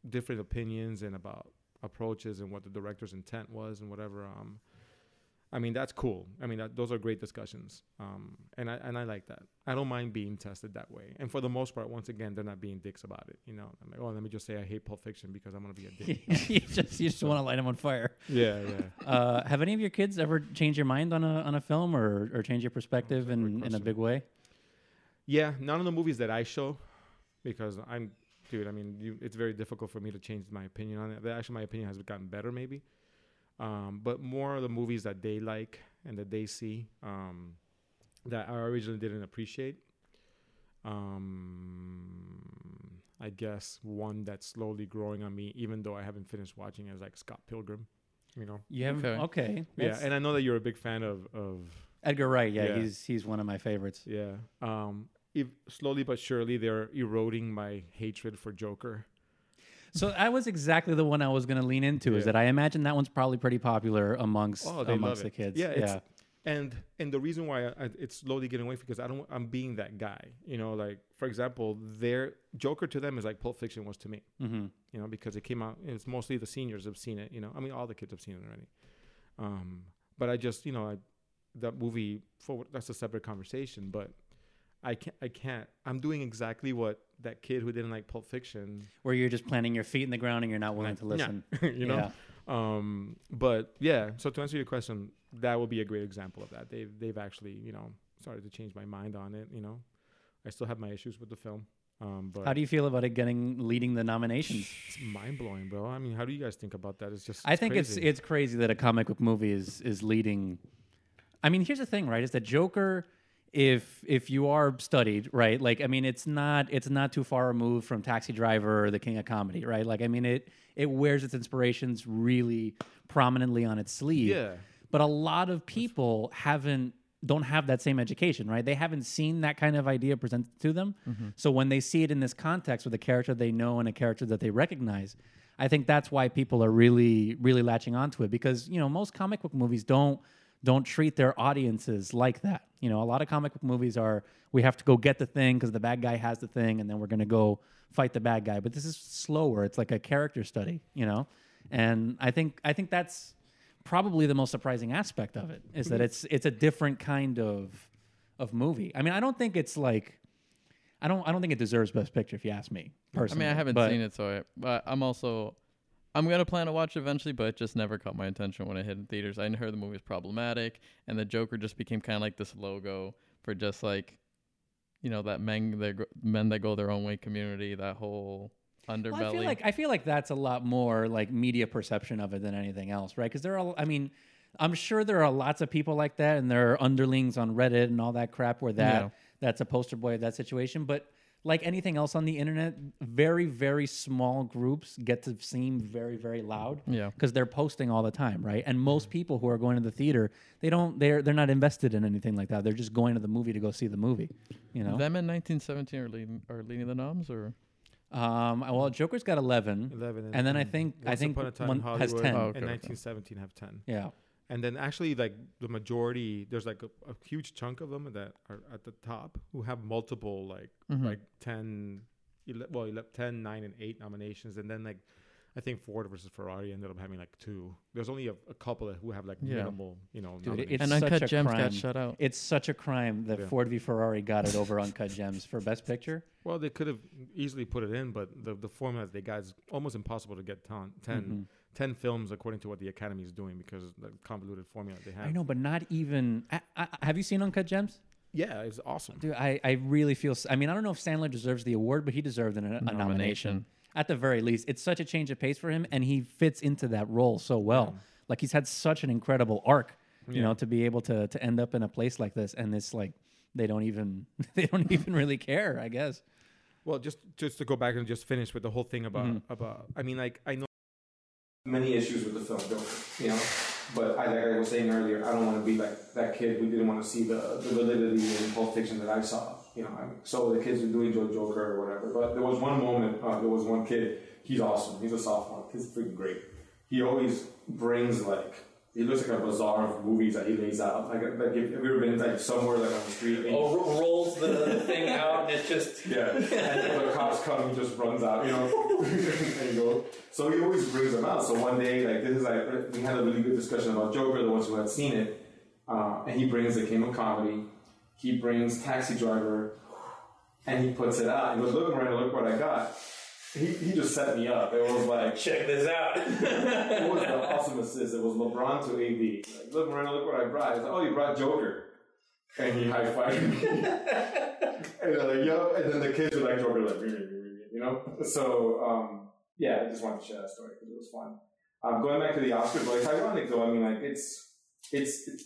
different opinions and about approaches and what the director's intent was and whatever, um, I mean that's cool. I mean that, those are great discussions, um, and I and I like that. I don't mind being tested that way. And for the most part, once again, they're not being dicks about it. You know, I'm like, oh, let me just say I hate Pulp Fiction because I'm gonna be a dick. you just you just want to light them on fire. yeah, yeah. Uh, have any of your kids ever changed your mind on a on a film or or change your perspective in in a big way? Yeah, none of the movies that I show, because I'm, dude. I mean, you, it's very difficult for me to change my opinion on it. Actually, my opinion has gotten better, maybe. Um, but more of the movies that they like and that they see um, that I originally didn't appreciate. Um, I guess one that's slowly growing on me, even though I haven't finished watching, is like Scott Pilgrim. You know. You haven't. Okay. Okay. Yeah, That's- and I know that you're a big fan of of Edgar Wright. Yeah, Yeah. he's he's one of my favorites. Yeah. Um, if slowly but surely they're eroding my hatred for Joker. So that was exactly the one I was going to lean into. Is that I imagine that one's probably pretty popular amongst Oh, amongst the kids. Yeah, yeah. And and the reason why I, I, it's slowly getting away because I don't I'm being that guy. You know, like for example, their Joker to them is like Pulp Fiction was to me. Mm-hmm. You know, because it came out. It's mostly the seniors have seen it. You know, I mean all the kids have seen it already. Um, but I just you know I, that movie for that's a separate conversation. But I can't I can't I'm doing exactly what that kid who didn't like Pulp Fiction Where you're just planting your feet in the ground and you're not willing to listen. you know Yeah. um but yeah so to answer your question that would be a great example of that they've they've actually you know started to change my mind on it you know i still have my issues with the film um but How do you feel about it getting leading the nominations? it's mind-blowing bro i mean how do you guys think about that it's just I think it's it's crazy that a comic book movie is is leading. I mean, here's the thing, right? Is that Joker? If if you are studied, right? Like, I mean, it's not it's not too far removed from Taxi Driver or The King of Comedy, right? Like, I mean, it it wears its inspirations really prominently on its sleeve. yeah But a lot of people haven't don't have that same education, right? They haven't seen that kind of idea presented to them. Mm-hmm. So when they see it in this context with a character they know and a character that they recognize, I think that's why people are really really latching onto it because, you know, most comic book movies don't don't treat their audiences like that. You know, a lot of comic book movies are we have to go get the thing because the bad guy has the thing and then we're going to go fight the bad guy. But this is slower. It's like a character study, you know? And I think I think that's probably the most surprising aspect of it is that mm-hmm. it's it's a different kind of of movie. I mean, I don't think it's like I don't I don't think it deserves best picture if you ask me personally. I mean, I haven't but- seen it, so I, but I'm also I'm gonna plan to watch it eventually, but it just never caught my attention when it hit in theaters. I heard the movie was problematic, and the Joker just became kind of like this logo for just like, you know, that men that go, men that go their own way community. That whole underbelly. Well, I feel like I feel like that's a lot more like media perception of it than anything else, right? Because there are, I mean, I'm sure there are lots of people like that, and there are underlings on Reddit and all that crap where that Yeah. that's a poster boy of that situation. But like anything else on the internet, very very small groups get to seem very very loud yeah. because they're posting all the time, right? And most people who are going to the theater, they don't they're they're not invested in anything like that. They're just going to the movie to go see the movie, you know. Them in 1917 are leading are leading the noms, or Um, well, Joker's got 11. 11 And then I think- I think Upon a Time one in has 10. Oh, okay, and okay. 1917 have 10 Yeah. And then actually like the majority there's like a, a huge chunk of them that are at the top who have multiple like Mhm. like 10 ele- well ele- 10 9 and 8 nominations and then like i think ford versus ferrari ended up having like two there's only a, a couple that who have like Yeah. minimal you know Dude. It's and such Uncut a Gems crime. got shut out. It's such a crime that Yeah. Ford v Ferrari got it over Uncut Gems for Best Picture. well they could have easily put it in but the the format they got is almost impossible to get ton, 10 Mhm. 10 films according to what the academy is doing because of the convoluted formula they have I know, but not even. I, I, have you seen Uncut Gems? yeah it's awesome Dude, I, I really feel. I mean, I don't know if Sandler deserves the award, but he deserved an, a nomination. Nomination. At the very least, it's such a change of pace for him, and he fits into that role so well. Like he's had such an incredible arc, you Yeah. know, to be able to to end up in a place like this, and it's like they don't even they don't even really care. I guess. Well, just just to go back and just finish with the whole thing about Mhm. about. I mean, like I know many issues with the film you know. But I, like I was saying earlier, I don't want to be like that kid who didn't want to see the, the validity in Pulp Fiction that I saw. You know, so the kids who do enjoy Joker or whatever. But there was one moment, uh, there was one kid. He's awesome. He's a sophomore. He's freaking great. He always brings like he looks like a bazaar of movies that he lays out. Like, like if, have you ever been like somewhere like on the street? and- Oh, ro- rolls the thing out and it's just. yeah, and the cops come, he just runs out, you know, and go. So he always brings them out. So one day, like this is like we had a really good discussion about Joker, the ones who had seen it, uh, and he brings the King of Comedy, he brings Taxi Driver, and he puts it out. He goes, "Look, Miranda, look what I got." He, he just set me up. It was like Check this out. it was the awesome assist. It was LeBron to AD. Like, look, Miranda, look what I brought. He's like, oh, you brought Joker. And he high fived me. and they're like, yo. And then the kids were like, Joker, like, you know? So, um, yeah, I just wanted to share that story because it was fun. Um, going back to the Oscars, but it's ironic though. I mean, like, it's, it's, it's,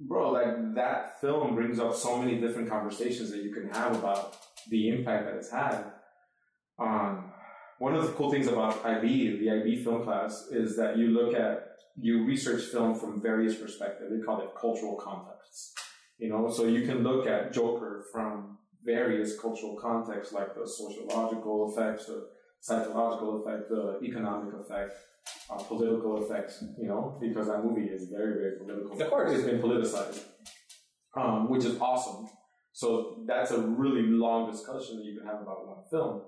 bro, like, that film brings up so many different conversations that you can have about the impact that it's had on one of the cool things about IB, the IB film class, is that you look at, you research film from various perspectives. They call it cultural contexts. You know, so you can look at Joker from various cultural contexts, like the sociological effects, the psychological effect, the economic effect, uh, political effect, you know, because that movie is very, very political. Of course. It's been politicized, um, which is awesome. So that's a really long discussion that you can have about one film.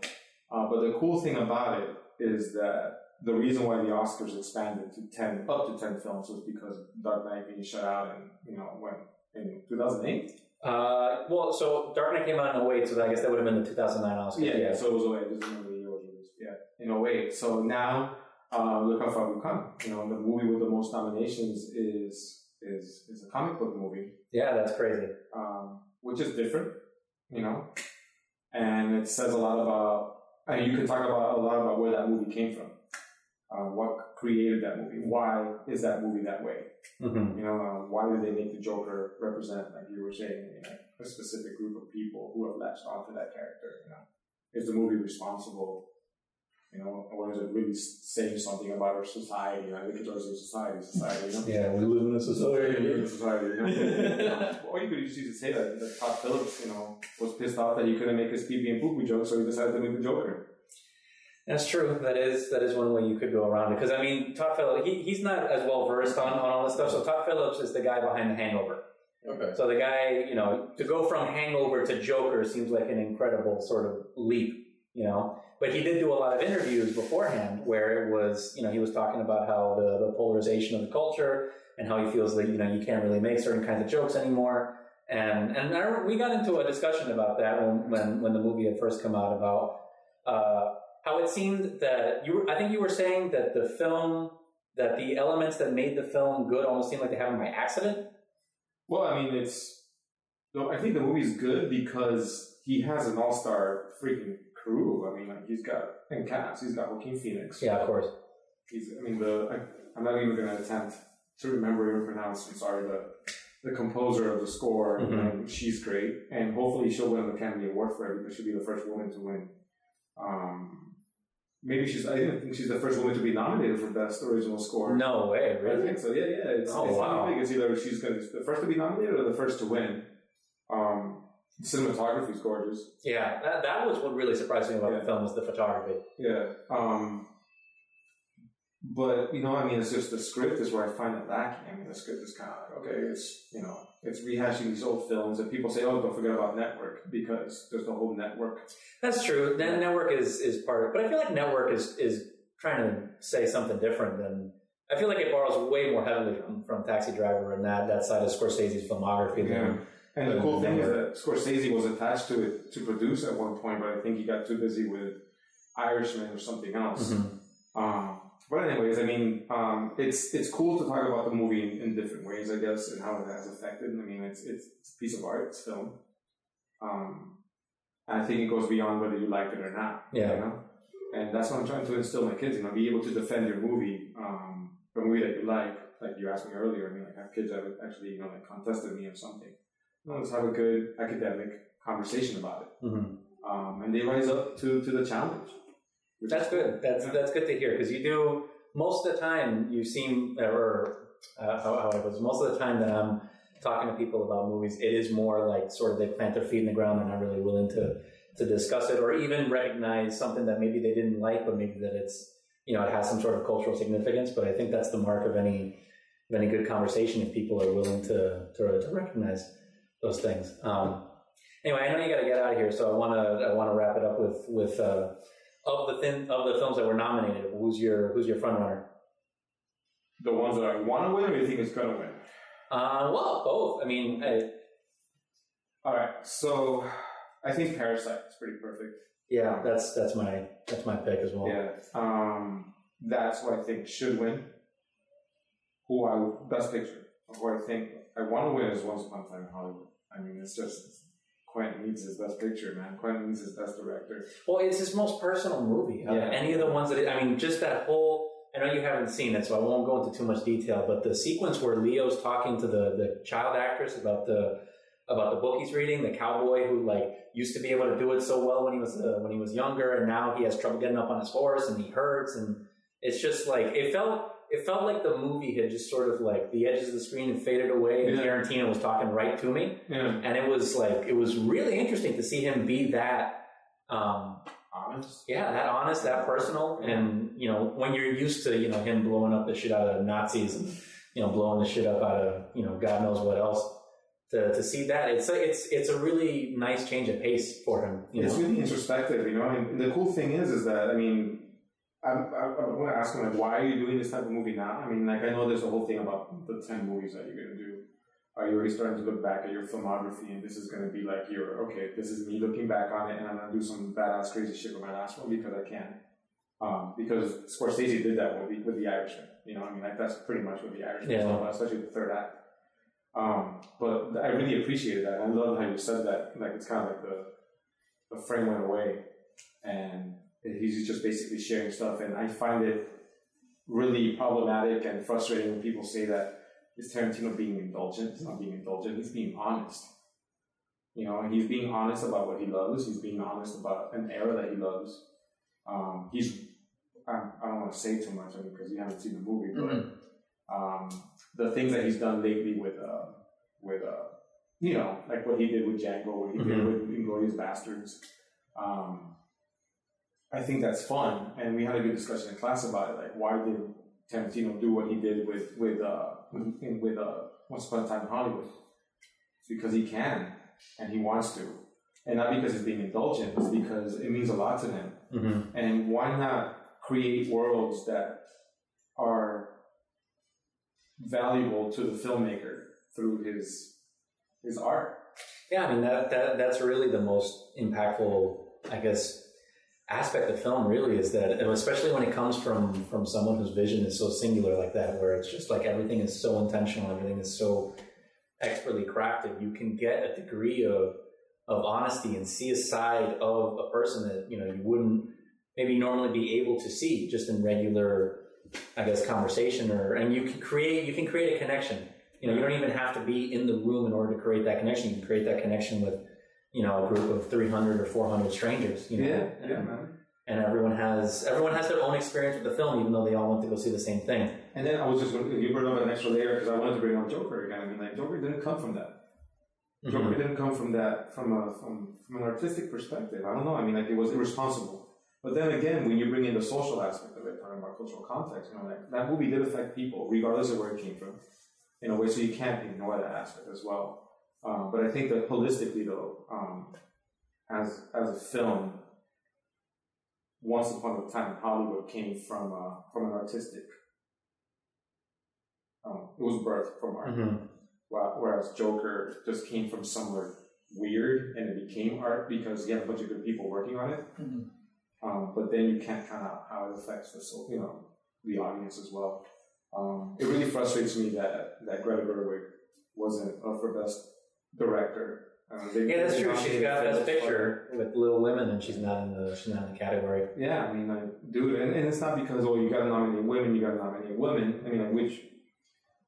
Uh, but the cool thing about it is that the reason why the Oscars expanded to 10, up to 10 films was because Dark Knight being shut out and, you know, when, in 2008? Uh, well, so Dark Knight came out in 08, so I guess that would have been the 2009 Oscar. Yeah, so it was 08. I a remember the year was released. Yeah, in 08. So now, uh, look how far we've come. You know, the movie with the most nominations is, is, is a comic book movie. Yeah, that's crazy. um, which is different, you know, and it says a lot about. I mean, you can talk about a lot about where that movie came from, uh, what created that movie, why is that movie that way, hmm you know, uh, why did they make the Joker represent, like you were saying, you know, a specific group of people who have latched onto that character, you know, is the movie responsible, you know, or is it really s- saying something about our society? I think it's also society, society, you know. Yeah, we live in a Society, We live society, you know? or you could just use to say that, that Todd Phillips, you know, was pissed off that he couldn't make his pee pee and poo poo joke, so he decided to make the Joker. That's true. That is that is one way you could go around it. Because I mean, Todd Phillips, he, he's not as well versed on, on all this stuff. So Todd Phillips is the guy behind The Hangover. Okay. So the guy, you know, to go from Hangover to Joker seems like an incredible sort of leap, you know. But he did do a lot of interviews beforehand where it was, you know, he was talking about how the, the polarization of the culture and how he feels that, you know, you can't really make certain kinds of jokes anymore. And and I, we got into a discussion about that when when, when the movie had first come out about uh, how it seemed that you were, I think you were saying that the film that the elements that made the film good almost seemed like they happened by accident. Well, I mean, it's. No, I think the movie's good because he has an all star freaking crew. I mean, like, he's got, in cast, he's got Joaquin Phoenix. Yeah, of course. He's, I mean, the. I, I'm not even going to attempt to remember or pronounce, I'm sorry, the, the composer of the score. Mhm. And she's great. And hopefully she'll win an Academy Award for it because she'll be the first woman to win. Um, maybe she's, I think she's the first woman to be nominated for Best Original Score. No way, really? I think so. Yeah, yeah. It's, Oh, it's wow. I think it's either she's going to be the first to be nominated or the first to win. Um, is gorgeous. Yeah, that, that was what really surprised me about Yeah. the film was the photography. Yeah. Um, but you know, I mean, it's just the script is where I find it lacking. I mean, the script is kind of like okay, it's you know, it's rehashing these old films, and people say, oh, don't forget about Network because there's the whole network. That's true. Then network is is part of it, but I feel like network is is trying to say something different than. I feel like it borrows way more heavily from, from Taxi Driver and that that side of Scorsese's filmography. Than, And the cool thing is that Scorsese was attached to it to produce at one point, but I think he got too busy with Irishman or something else. Mhm. Um, but anyways, I mean, um, it's it's cool to talk about the movie in, in different ways, I guess, and how it has affected. I mean, it's it's, it's a piece of art, it's film. Um, and I think it goes beyond whether you like it or not. Yeah. You know? And that's what I'm trying to instill in my kids. You know, be able to defend your movie, um, a movie that you like. Like you asked me earlier. I mean, like I have kids that have actually, you know, like contested me or something. You know, let's have a good academic conversation about it. Mhm. um, and they rise up to, to the challenge. That's good. That's Yeah. that's good to hear because you do most of the time you seem or uh, how, how it was most of the time that I'm talking to people about movies, it is more like sort of they plant their feet in the ground. They're not really willing to to discuss it or even recognize something that maybe they didn't like, but maybe that it's you know it has some sort of cultural significance. But I think that's the mark of any of any good conversation if people are willing to to, to recognize those things. Um, anyway, I know you got to get out of here, so I want to I want to wrap it up with with. Uh, of the thin, of the films that were nominated, who's your who's your front runner? The ones that I want to win, or you think it's gonna win? Uh, well, both. I mean, I, All right, so I think Parasite is pretty perfect. yeah, that's that's my that's my pick as well. Yeah, um, that's what I think should win. Who I best picture, who I think I want to win is Once Upon a Time in Hollywood. I mean, it's just Quentin needs his best picture, man. Quentin needs his best director. Well, it's his most personal movie. Yeah. any of the ones that I mean, just that whole. I know you haven't seen it, so I won't go into too much detail. But the sequence where Leo's talking to the the child actress about the about the book he's reading, the cowboy who like used to be able to do it so well when he was uh, when he was younger, and now he has trouble getting up on his horse and he hurts, and it's just like it felt. It felt like the movie had just sort of like the edges of the screen had faded away, and Yeah. Tarantino was talking right to me Yeah, and it was like it was really interesting to see him be that um honest. yeah that honest that personal and you know when you're used to you know him blowing up the shit out of nazis and you know blowing the shit up out of you know god knows what else to, to see that it's a, it's it's a really nice change of pace for him you It's know really introspective, you know. And the cool thing is, is that I mean, I'm, I'm, I'm going to ask him like, why are you doing this type of movie now? I mean, like I know there's a whole thing about the ten movies that you're going to do. Are you already starting to look back at your filmography, and this is going to be like your okay? This is me looking back on it, and I'm going to do some badass, crazy shit with my last one because I can. Um, because Scorsese did that with the, with the Irishman. You know, I mean, like that's pretty much what the Irishman is Yeah. all about, especially the third act. Um, but I really appreciated that. I love how you said that. Like it's kind of like the the frame went away, and he's just basically sharing stuff. And I find it really problematic and frustrating when people say that is Tarantino being indulgent? He's not being indulgent. He's being honest. You know, he's being honest about what he loves. He's being honest about an era that he loves. Um, he's I, I don't want to say too much because you haven't seen the movie, but Mhm. um, the things that he's done lately with uh, with uh, you know, like what he did with Django, what he did Mhm. with Inglourious Basterds. Um, I think that's fun, and we had a good discussion in class about it. Like, why did Tarantino do what he did with with uh, with, with uh, Once Upon a Time in Hollywood? It's because he can, and he wants to, and not because he's being indulgent. It's because it means a lot to him. Mhm. And why not create worlds that are valuable to the filmmaker through his his art? Yeah, I mean that, that that's really the most impactful, I guess, aspect of film. Really, is that, especially when it comes from from someone whose vision is so singular like that, where it's just like everything is so intentional, everything is so expertly crafted. You can get a degree of of honesty and see a side of a person that you know you wouldn't maybe normally be able to see just in regular, I guess, conversation. Or and you can create you can create a connection you know, you don't even have to be in the room in order to create that connection. You can create that connection with, you know, a group of 300 or 400 strangers, you know. and, man. And everyone has everyone has their own experience with the film, even though they all went to go see the same thing. And then I was just going you brought up an extra layer because I wanted to bring up Joker again. I mean, like Joker didn't come from that. Joker didn't come from that from a from, from an artistic perspective. I don't know. I mean, like it was irresponsible. But then again, when you bring in the social aspect of it, talking about cultural context, you know, like that movie did affect people, regardless of where it came from, in a way. So you can't ignore that aspect as well. Um, but I think that holistically, though, um, as as a film, Once Upon a Time Hollywood came from uh, from an artistic. Um, it was birthed from art. Mhm. Wh- Whereas Joker just came from somewhere weird and it became art because you have a bunch of good people working on it. Mhm. Um, but then you can't count out how it affects the soul, you know, the audience as well. Um, it really frustrates me that that Greta Gerwig wasn't up for best director. Uh, they- Yeah, that's true. She's got Best Picture with Little Women, and she's not in the she's not in the category. Yeah, I mean, like, dude, and, and it's not because oh, you got to nominate women, you got to nominate women. I mean, like, which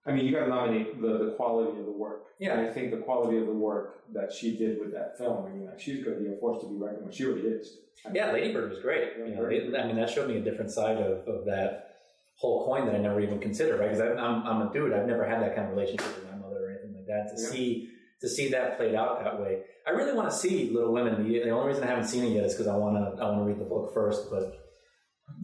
I mean, you got to nominate the, the quality of the work. Yeah. And I think the quality of the work that she did with that film, I mean, like, she's going to be a force to be reckoned with. She already is. I mean, Yeah, Lady Bird was great. You know, it- I mean, that showed me a different side of, of that whole coin that I never even considered, right? Because I'm, I'm a dude. I've never had that kind of relationship with my mother or anything like that. To Yeah. see to see that played out that way, I really want to see Little Women. The, only reason I haven't seen it yet is because I want to I want to read the book first. But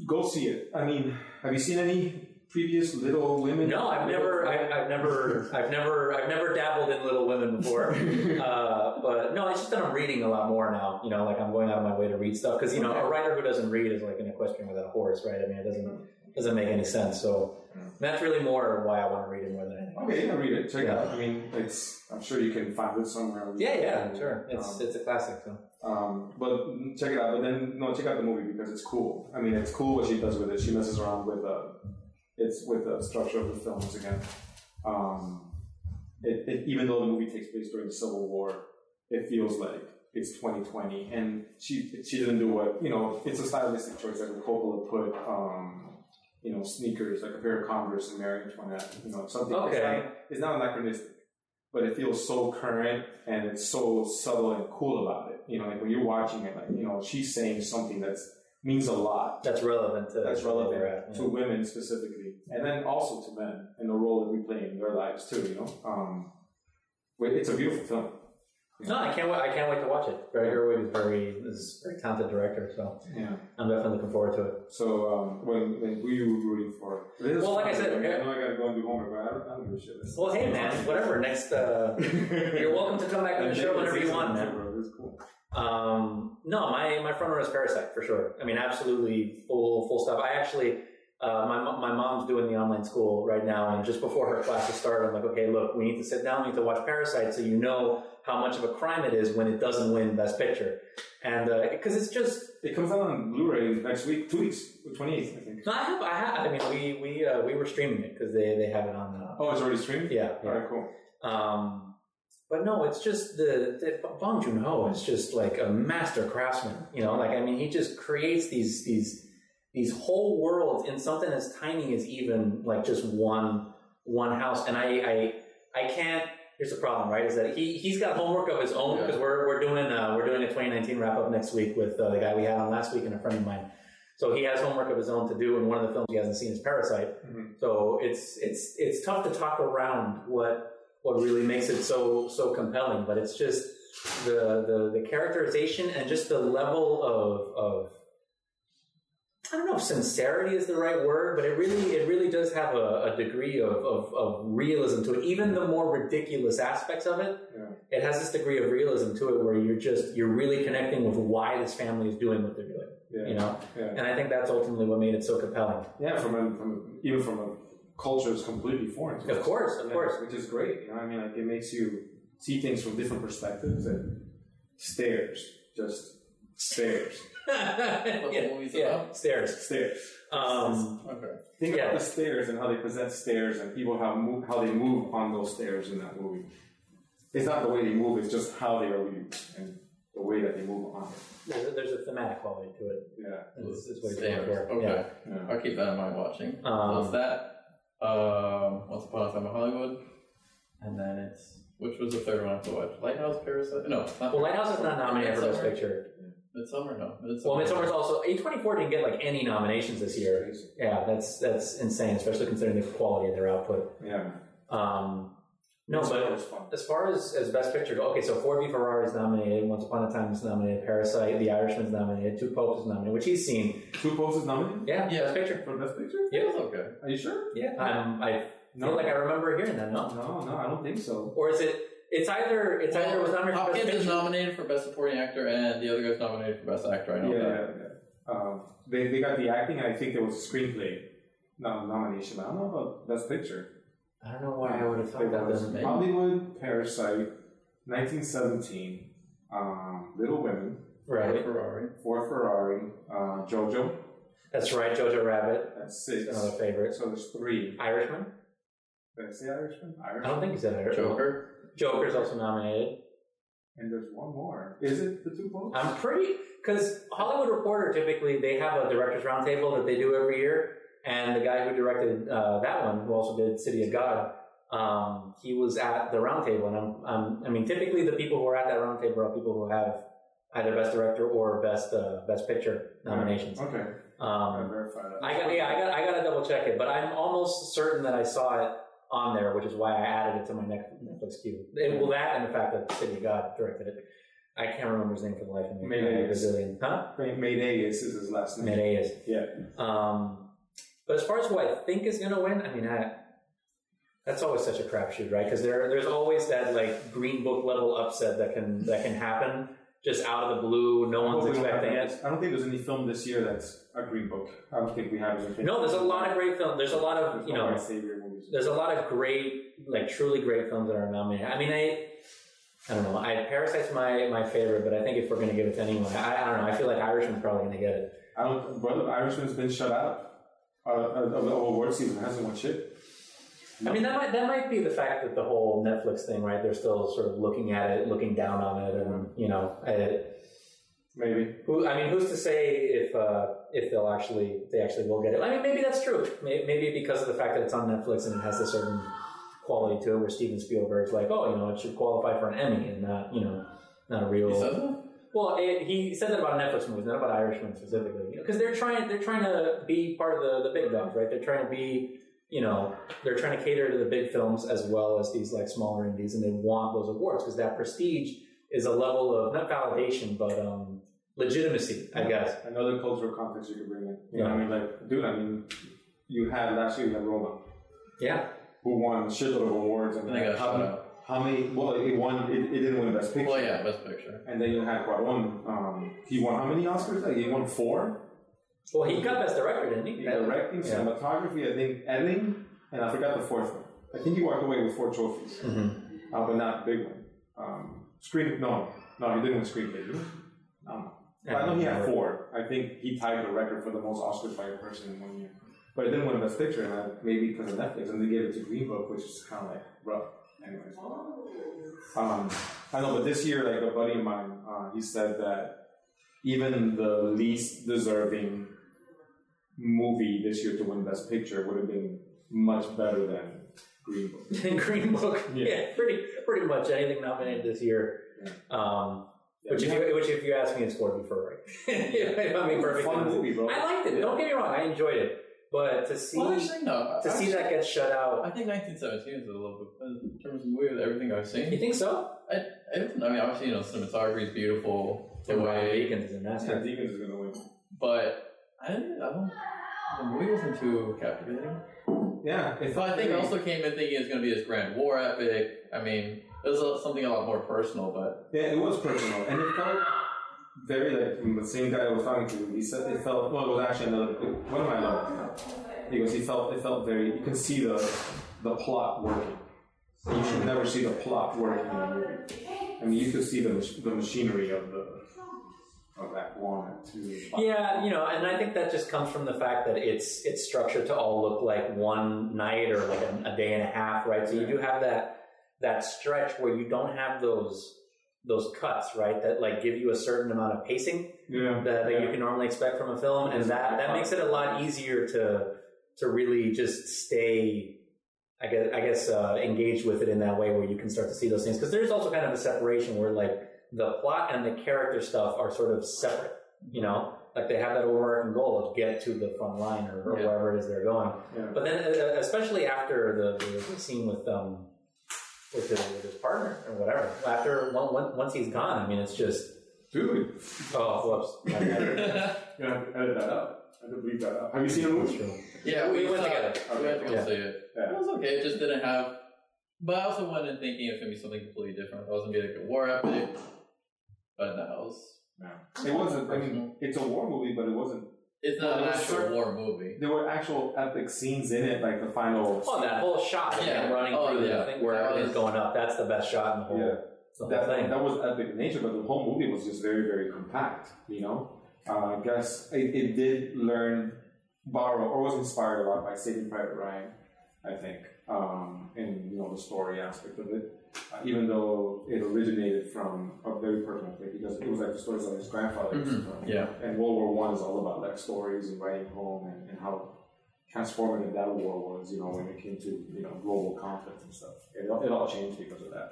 Go see it. I mean, have you seen any previous Little Women? no, I've never, I, I've never, I've never, I've never dabbled in Little Women before. uh, but no, it's just that I'm reading a lot more now. You know, like I'm going out of my way to read stuff because you know a writer who doesn't read is like an equestrian without a horse, right? I mean, it doesn't doesn't make any sense. So that's really more why I want to read it more than anything. Okay, yeah, read it. Check Yeah. it out. I mean, it's. I'm sure you can find it somewhere. Yeah, yeah, sure. It's Um, it's a classic. So. Um, but check it out. But then no, check out the movie because it's cool. I mean, it's cool what she does with it. She messes around with uh, it's with the structure of the film once again. Um, it, it, even though the movie takes place during the Civil War, it feels like it's 2020. And she she didn't do what you know. It's a stylistic choice. Like Coppola put um, you know sneakers like a pair of Converse and Marie Antoinette. You know something. It's Okay. not, it's not anachronistic but it feels so current and it's so subtle and cool about it. You know, like when you're watching it, like you know, she's saying something that means a lot. That's relevant to That's relevant at, to women specifically, and then also to men and the role that we play in their lives too. You know, um, it's a beautiful film. No, I can't wait. I can't wait to watch it. Greta Gerwig is very is a very talented director, so Yeah. I'm definitely looking forward to it. So um, when, when who you rooting for? This Well, like I said, I know I gotta go and do homework, but I don't, I don't give a shit. Well, hey man, whatever. Next, uh, you're welcome to come back on the show whenever you want, man. It's cool. Um, no, my my front runner is Parasite for sure. I mean, absolutely full full stop. I actually, uh, my my mom's doing the online school right now, and just before her classes start, I'm like, okay, look, we need to sit down, we need to watch Parasite, so you know how much of a crime it is when it doesn't win Best Picture, and because it's just. It comes out on Blu-ray next week, two weeks, twenty eighth, I think. No, I have, I have. I mean, we we uh, we were streaming it because they they have it on. Uh, Oh, it's already streamed. yeah, All yeah. right, cool. Um, but no, it's just the, the Bong Joon Ho is just like a master craftsman. You know, like I mean, he just creates these these these whole worlds in something as tiny as even like just one one house. And I I I can't. Here's the problem, right? Is that he he's got homework of his own Yeah. because we're we're doing uh, we're doing a 2019 wrap up next week with uh, the guy we had on last week and a friend of mine. So he has homework of his own to do, and one of the films he hasn't seen is Parasite. Mhm. So it's it's it's tough to talk around what what really makes it so so compelling, but it's just the the, the characterization and just the level of of I don't know if sincerity is the right word, but it really it really does have a, a degree of, of, of realism to it. Even the more ridiculous aspects of it, Yeah. it has this degree of realism to it where you're just you're really connecting with why this family is doing what they're doing. Yeah. You know? Yeah. And I think that's ultimately what made it so compelling. Yeah, from a, from a, even from a culture that's completely foreign. to Of course, of course. which is great. You know, I mean, like it makes you see things from different perspectives and stairs, just stairs, What the movie's yeah, about? stairs. stairs. Um, Okay. Think Yeah. about the stairs and how they present stairs and people how move how they move on those stairs in that movie. It's not the way they move; it's just how they are used and the way that they move on it. there's, a, there's a thematic quality to it. Yeah, Is, is what he's Stairs. Okay. Yeah. yeah. I'll keep that in mind watching. Um, so it's that. Um, Once Upon a Time in Hollywood. And then it's. Which was the third one I have to watch? Lighthouse, Parasite? No, not. Well, Lighthouse is not nominated for Best Midsummer. Picture. Midsummer? No. Well, Midsummer's also A24 didn't get like any nominations this year. Yeah, that's that's insane, especially considering the quality of their output. Yeah. Um, no, It's but fun. as far as, as Best Picture go, okay, so Ford v Ferrari is nominated, Once Upon a Time is nominated, Parasite, The Irishman's nominated, Two Popes is nominated, which he's seen. Two Popes is nominated Yeah, Yeah. Best Picture. for Best Picture. Yeah, It's okay. Are you sure? yeah. Um, I No. feel like I remember hearing that. No, No, no, I don't think so. or is it? It's either it's either it was nominated for Best Hopkins is Picture. nominated for Best Supporting Actor, and the other guy's nominated for Best Actor. I know yeah, that. yeah, yeah. Um, they, they got the acting, I think there was a screenplay no, nomination. but I don't know about Best Picture. I don't know why I would have thought that. was Then. maybe. Hollywood, Parasite, 1917, um, Little Women, Right, Ferrari. Ford Ferrari, uh, JoJo. that's right. Jojo Rabbit, That's six. another favorite. So there's three. Irishman. Did I say Irishman? I don't think he said Irishman. Joker. Joker's also nominated. And there's one more. Is it the two Popes? I'm pretty because Hollywood Reporter typically they have a directors roundtable that they do every year, and the guy who directed uh, that one, who also did City of God, um, he was at the roundtable, and I'm, I'm, I mean, typically the people who are at that roundtable are people who have either best director or best uh, best picture nominations. Okay. I Um, verify that. I got, yeah, I got, I got to double check it, but I'm almost certain that I saw it on there, which is why I added it to my Net- Netflix queue. It, well, that and the fact that City of God directed it. I can't remember his name for the life of me. Uh, Brazilian, huh? Meirelles is, is his last name. Is. Yeah. Um, but as far as who I think is going to win, I mean, I, that's always such a crapshoot, right? Because there, there's always that like Green Book level upset that can that can happen just out of the blue. No one's expecting it. I don't think there's any film this year that's a green book. I don't think we have anything. No, there's a lot of great films. There's a lot of There's you know, white savior movies. There's a lot of great, like truly great films that are nominated. I mean, I. I don't know. I Parasite's my, my favorite, but I think if we're going to give it to anyone, I, I don't know. I feel like Irishman's probably going to get it. I don't. Brother, Irishman's been shut out uh, of of the award season. Hasn't won shit. I mean, that might that might be the fact that the whole Netflix thing, right? They're still sort of looking at it, looking down on it, and you know, it, Maybe. who I mean, who's to say if uh, if they'll actually they actually will get it? I mean, maybe that's true. Maybe because of the fact that it's on Netflix and it has a certain quality to it, where Steven Spielberg's like, oh, you know, it should qualify for an Emmy and not you know, not a real. He? Well, it, he said that about Netflix movies, not about Irishman specifically, because they're trying they're trying to be part of the, the big dogs, right? They're trying to be, you know, they're trying to cater to the big films as well as these like smaller indies, and they want those awards because that prestige is a level of not validation but um, legitimacy, I guess. Another cultural context you could bring in. You know what I mean? Like, dude, I mean, you had last year you had Roma, Yeah, who won a shitload of awards. And I think I how, shut many, how many? Well, it won. It, it didn't win Best Picture. Well, yeah, best picture. And then you had Cuarón. Um, he won how many Oscars? Like, he won four. well, he got best director, didn't he? Yeah, Directing, Yeah. cinematography, I think editing, and I forgot the fourth one. I think he walked away with four trophies, Mhm. uh, but not big one. Um, screen, no, no, he didn't win screenplay. Did he? Um, well, I know he had four. I think he tied the record for the most Oscars by a person in one year. But it didn't win Best Picture, and I, maybe because of Netflix, and they gave it to Green Book, which is kind of like rough. Anyways, um, I know, but this year, like a buddy of mine, uh, he said that even the least deserving movie this year to win Best Picture would have been much better than Green Book. Than Green Book, Yeah. yeah. pretty pretty much anything nominated this year. Um, which, if you, which, if you ask me, it's Ford v Ferrari. if I'm being perfectly fun honest. movie, bro. I liked it. Don't get me wrong. I enjoyed it. But to see Well, actually, no. to see that get shut out, I think 1917 is a little bit in terms of movie with everything I've seen. you think so? I, I, I mean, obviously, you know, cinematography is beautiful. The Ron way, Deakins is a Yeah, master. Deakins is gonna win. but I didn't. I don't. The movie wasn't too captivating. Yeah, So I think I also came in thinking it's going to be this grand war epic. I mean, it was a, something a lot more personal, but Yeah, it was personal, and it felt very like the same guy I was talking to. He said it felt well. It was actually another one of my lovers. He goes, he felt it felt very. You can see the the plot working. You should never see the plot working in a movie. I mean, you could see the the machinery of the of that one and two. Yeah, you know, and I think that just comes from the fact that it's it's structured to all look like one night or like a, a day and a half, right? So you do have that that stretch where you don't have those those cuts, right? That like give you a certain amount of pacing Yeah, that, that you can normally expect from a film, and that that makes it a lot easier to to really just stay. I guess, I guess uh, engaged with it in that way where you can start to see those things because there's also kind of a separation where like the plot and the character stuff are sort of separate you know like they have that overarching goal of get to the front line or, or Yeah. wherever it is they're going Yeah. but then uh, especially after the, the, the scene with um with his, with his partner or whatever after one, one, once he's gone i mean it's just dude, oh whoops My bad. you have to edit that out. I have to bleep that out. Have you seen the That's movie? yeah, We we, went saw- together. We had to go Yeah. see it. Yeah. It was okay. It just didn't have. But I also went in thinking it's gonna be something completely different. It wasn't gonna be like a war epic. But no, it was. It wasn't. I mean, it's a war movie, but it wasn't. It's not Well, an it actual certain- war movie. There were actual epic scenes in it, like the final. oh that whole shot of Yeah. him running Oh, through yeah. the thing where That everything's was- going up that's the best shot in the whole, Yeah. the whole that, thing that was epic in nature, but the whole movie was just very, very compact. You know, uh, I guess it, it did learn, borrow, or was inspired a lot by Saving Private Ryan. I think, um, in you know the story aspect of it, uh, even though it originated from a very personal place because it was like the stories of his grandfather. Mhm. tell. Yeah. And World War One is all about like stories and writing home and, and how transformative that war was. You know, when it came to you know global conflict and stuff, it, all- it all changed because of that.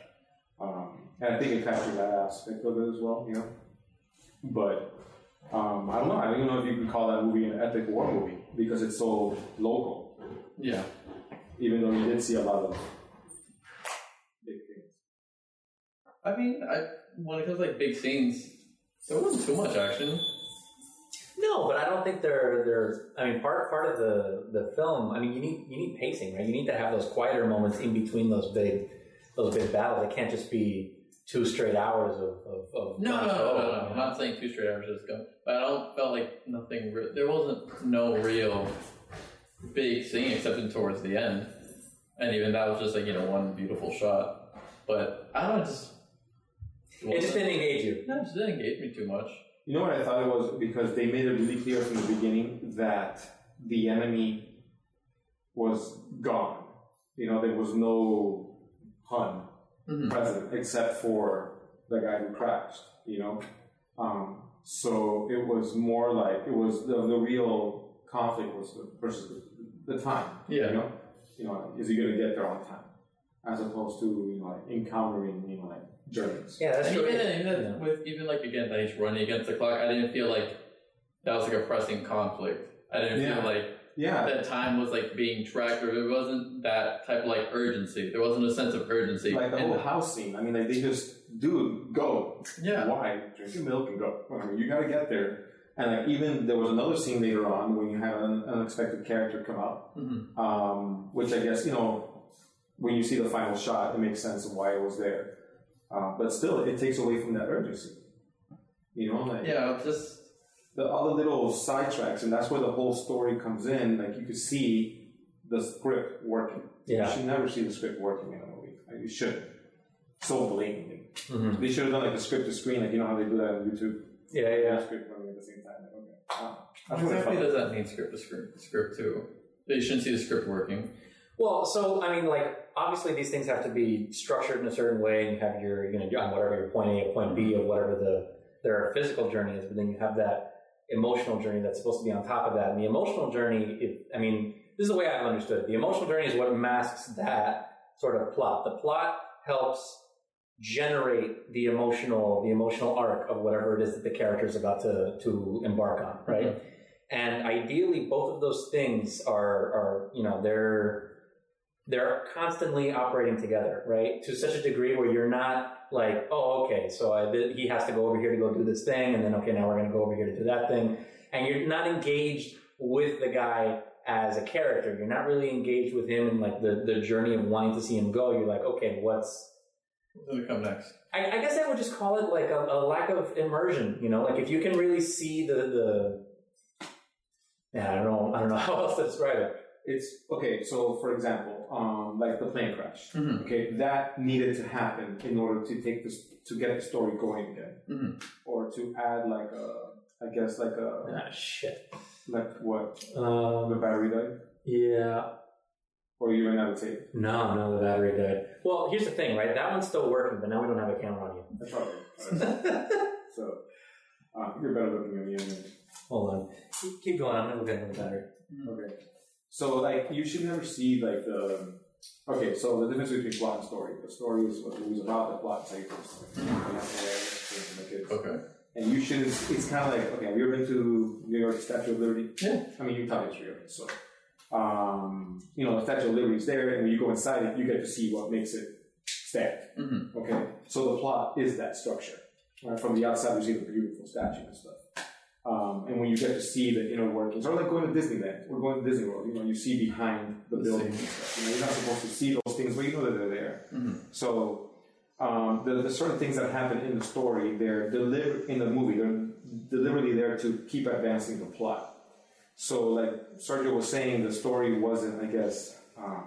Um, and I think it captured that aspect of it as well. You know, but um, I don't know. I don't even know if you could call that movie an epic war movie because it's so local. Yeah. Even though you did see a lot of big things. I mean, I when it comes to like big scenes, there wasn't too much action. No, but I don't think they're they're. I mean, part part of the the film. I mean, you need you need pacing, right? You need to have those quieter moments in between those big those big battles. It can't just be two straight hours of of, of No, no, no, no, no. I'm not saying two straight hours just go, but I don't felt like nothing. Re- there wasn't no real big scene except in towards the end, and even that was just like you know one beautiful shot. But I don't know, just It just didn't engage you. No, it just didn't engage me too much. You know what I thought it was because they made it really clear from the beginning that the enemy was gone. You know, there was no Hun Mhm. present except for the guy who crashed. You know, um, so it was more like it was the, the real conflict was the, versus the, the time. Yeah. You know, you know, is he going to get there on time, as opposed to you know like encountering you know like journeys. Yeah, that's And true. even, even Yeah. with even like again that he's running against the clock, I didn't feel like that was like a pressing conflict. I didn't Yeah. feel like Yeah, that time was like being tracked, or there wasn't that type of like urgency. There wasn't a sense of urgency. like the in whole house scene. I mean, like they just, dude, go. Yeah. Why? Drink your milk and go. I mean, you got to get there. And like even there was another scene later on when you have an unexpected character come up, Mhm. um, which I guess you know when you see the final shot, it makes sense of why it was there. Uh, but still, it takes away from that urgency. You know, like Yeah, just the other little sidetracks, and that's where the whole story comes in. Like you could see the script working. Yeah. You should never see the script working in a movie. Like, you shouldn't. So blatantly. Mhm. They should have done like a script to screen, like you know how they do that on YouTube. Yeah, yeah. Script running at the same time. Like, okay. Wow. what That's what I exactly does that mean? Script to script, script too. That you shouldn't see the script working. Well, so I mean, like obviously these things have to be structured in a certain way, and you have your you know on whatever your point A or point B of whatever the their physical journey is, but then you have that emotional journey that's supposed to be on top of that. And the emotional journey, it, I mean, this is the way I've understood it. The emotional journey is what masks that sort of plot. The plot helps generate the emotional the emotional arc of whatever it is that the character is about to to embark on, right? Mm-hmm. And ideally, both of those things are are you know they're they're constantly operating together, right? To such a degree where you're not like, oh, okay, so I, he has to go over here to go do this thing, and then okay, now we're going to go over here to do that thing, and you're not engaged with the guy as a character. You're not really engaged with him in like the the journey of wanting to see him go. You're like, okay, what's What's gonna come next? I, I guess I would just call it like a, a lack of immersion. You know, like if you can really see the the. Yeah, I don't know. I don't know how else to describe it. It's okay. So, for example, um, like the plane crash. Mhm. Okay, that needed to happen in order to take this to get the story going again, Mhm. or to add like a, I guess like a Ah, shit. like what the Um, battery died, yeah. or you ran out of tape. No, no, the battery died. Well, here's the thing, right? That one's still working, but now we don't have a camera on you. That's probably so. Uh, you're better looking than me. Hold on. Keep, keep going. I'm gonna look at the battery. Okay. So like you should never see like the okay, so the difference between plot and story. The story is what the movie's about, the plot is how you tell the story. Okay. And you should it's kinda like okay, have you ever been to New York Statue of Liberty? Yeah. I mean you taught history of it, so um, you know, the Statue of Liberty is there and when you go inside it, you get to see what makes it stand. Mhm. Okay. So the plot is that structure. Right? From the outside you see the beautiful statue and stuff. Um, and when you get to see the inner workings, or like going to Disneyland, or going to Disney World, you know, you see behind the The buildings and stuff. You know, you're not supposed to see those things, but you know that they're there. Mhm. So um, the, the sort of things that happen in the story, they're delivered in the movie, they're deliberately there to keep advancing the plot. So, like Sergio was saying, the story wasn't, I guess, um,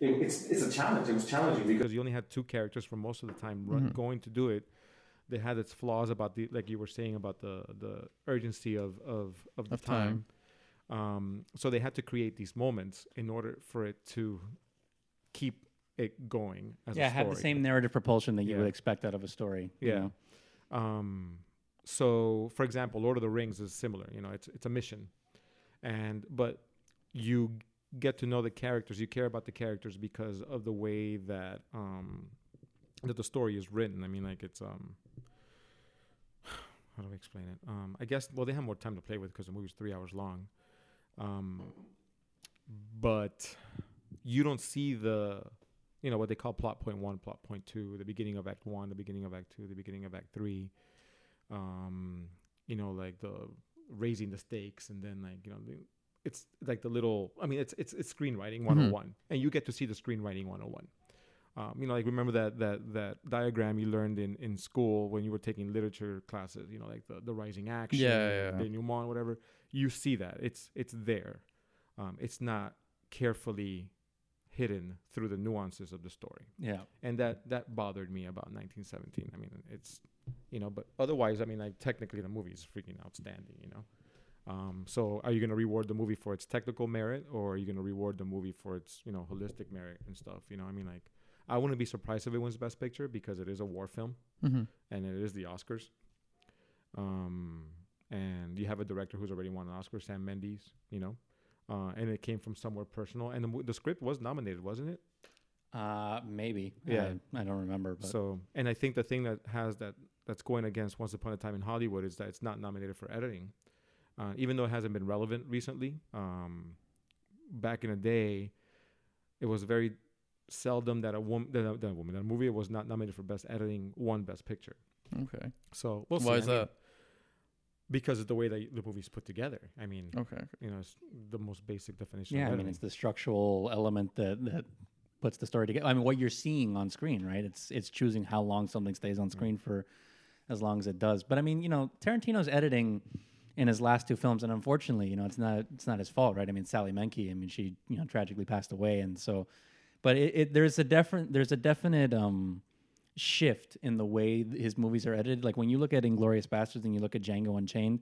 it, it's it's a challenge. It was challenging because because you only had two characters for most of the time run, Mhm. going to do it. They had its flaws about the like you were saying about the the urgency of of of the Of time. time. Um, so they had to create these moments in order for it to keep it going as yeah, a story. have the same narrative propulsion that you Yeah. would expect out of a story. you Yeah. know? Um, so, for example, Lord of the Rings is similar. You know, it's it's a mission, and but you get to know the characters. You care about the characters because of the way that um, that the story is written. I mean, like it's um, how do I explain it? Um, I guess well they have more time to play with because the movie's three hours long, um, but you don't see the you know what they call plot point one, plot point two, the beginning of act one, the beginning of act two, the beginning of act three. Um, you know, like the raising the stakes, and then like you know, the, it's like the little. I mean, it's it's it's screenwriting 101, and you get to see the screenwriting 101. Um, you know, like remember that that that diagram you learned in in school when you were taking literature classes. You know, like the the rising action, Yeah, yeah. denouement, whatever. You see that it's it's there. Um, it's not carefully hidden through the nuances of the story Yeah. and that that bothered me about 1917 i mean it's you know but otherwise i mean like technically the movie is freaking outstanding you know um, so are you going to reward the movie for its technical merit or are you going to reward the movie for its you know holistic merit and stuff you know i mean like i wouldn't be surprised if it wins best picture because it is a war film Mm-hmm. and it is the oscars um, and you have a director who's already won an oscar sam mendes you know uh, and it came from somewhere personal and the, the script was nominated wasn't it Uh, maybe. Yeah. I, I don't remember. But So, and I think the thing that has that that's going against Once Upon a Time in Hollywood is that it's not nominated for editing, uh, even though it hasn't been relevant recently. Um, back in the day, it was very seldom that a woman, that a, that a woman, that a movie was not nominated for best editing, won best picture. Okay. So we'll Why see. is I mean, that? Because of the way that the movie's put together. I mean, Okay. you know, it's the most basic definition. yeah, I mean, it's the structural element that that puts the story together. I mean, what you're seeing on screen, right? It's it's choosing how long something stays on screen for as long as it does. But I mean, you know, Tarantino's editing in his last two films, and unfortunately, you know, it's not it's not his fault, right? I mean, Sally Menke, I mean, she you know tragically passed away, and so, but it, it there's a different there's a definite um shift in the way his movies are edited. Like when you look at Inglourious Basterds and you look at Django Unchained,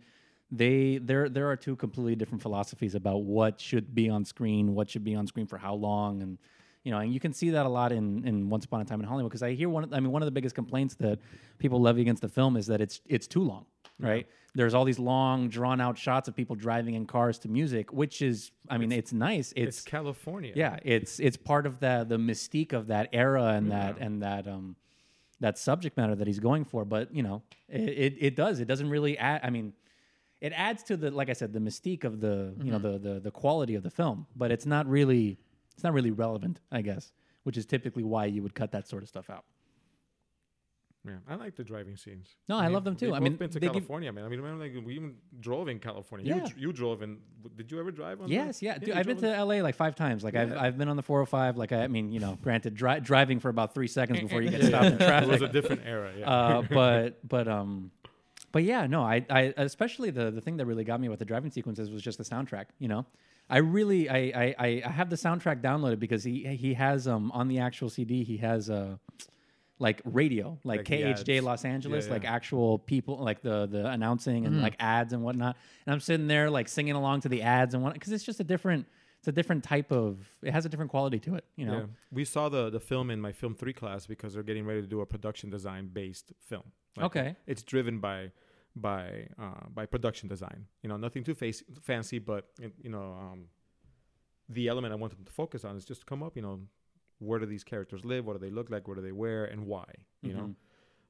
they there there are two completely different philosophies about what should be on screen, what should be on screen for how long, and you know, and you can see that a lot in in Once Upon a Time in Hollywood. Because I hear one, I mean, one of the biggest complaints that people levy against the film is that it's it's too long, right? There's all these long, drawn out shots of people driving in cars to music, which is, I mean, it's, nice. it's, California. Yeah, it's it's part of the the mystique of that era and that and that um that subject matter that he's going for. But you know, it, it, it does. It doesn't really add. I mean, it adds to the like I said, the mystique of the you know the the the quality of the film. But it's not really it's not really relevant, I guess. Which is typically why you would cut that sort of stuff out. Yeah, I like the driving scenes. No, I We've- love them too. I mean, been to they give- California, man. I mean, remember, like we even drove in California. You, Yeah. dr- you drove in. Did you ever drive on? Yes, the, yeah. Dude, I've been to in- LA like five times. Like I've I've been on the 405. Like I, I mean, you know, granted, dri- driving for about three seconds before you get Yeah, stopped in traffic. It was a different era. Yeah. uh, but but um, but yeah, no, I I especially the the thing that really got me with the driving sequences was just the soundtrack. You know, I really I I, I- I have the soundtrack downloaded because he he has um on the actual CD he has uh like radio like, Like KHJ ads. Los Angeles Yeah, like actual people like the the announcing and like ads and whatnot. And I'm sitting there like singing along to the ads and what because it's just a different it's a different type of it has a different quality to it. You know. Yeah. We saw the the film in my film three class because they're getting ready to do a production design based film. Like, Okay. It's driven by by uh, by production design. You know, nothing too face, fancy, but you know, um, the element I want them to focus on is just to come up. You know, where do these characters live? What do they look like? What do they wear? And why? You know. Mhm.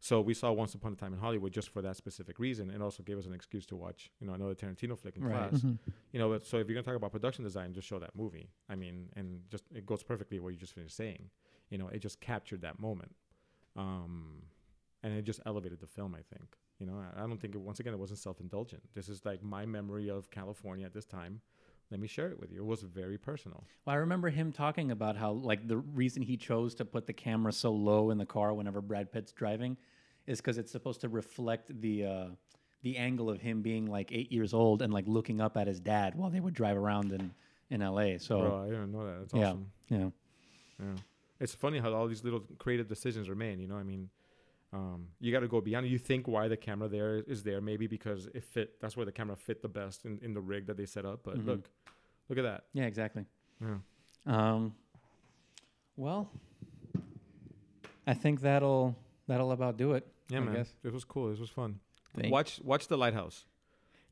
So we saw Once Upon a Time in Hollywood just for that specific reason, and also gave us an excuse to watch, you know, another Tarantino flick in Right. class. You know, but- so if you're gonna talk about production design, just show that movie. I mean, and just it goes perfectly what you just finished saying. You know, it just captured that moment, um, and it just elevated the film. I think. You know, I, I don't think it, once again it wasn't self-indulgent. This is like my memory of California at this time. Let me share it with you. It was very personal. Well, I remember him talking about how like the reason he chose to put the camera so low in the car whenever Brad Pitt's driving is because it's supposed to reflect the uh, the angle of him being like eight years old and like looking up at his dad while they would drive around in in L.A. So Bro, I didn't know that. That's yeah, awesome. yeah, Yeah. It's funny how all these little creative decisions are made. You know, I mean, um, you got to go beyond. You think why the camera there is there, maybe because it fit. That's where the camera fit the best in, in the rig that they set up. But Mhm. look, look at that. yeah, exactly. Yeah. Um, well, I think that'll that'll about do it. Yeah, I man. guess. This was cool. This was fun. Thank- Watch watch the lighthouse.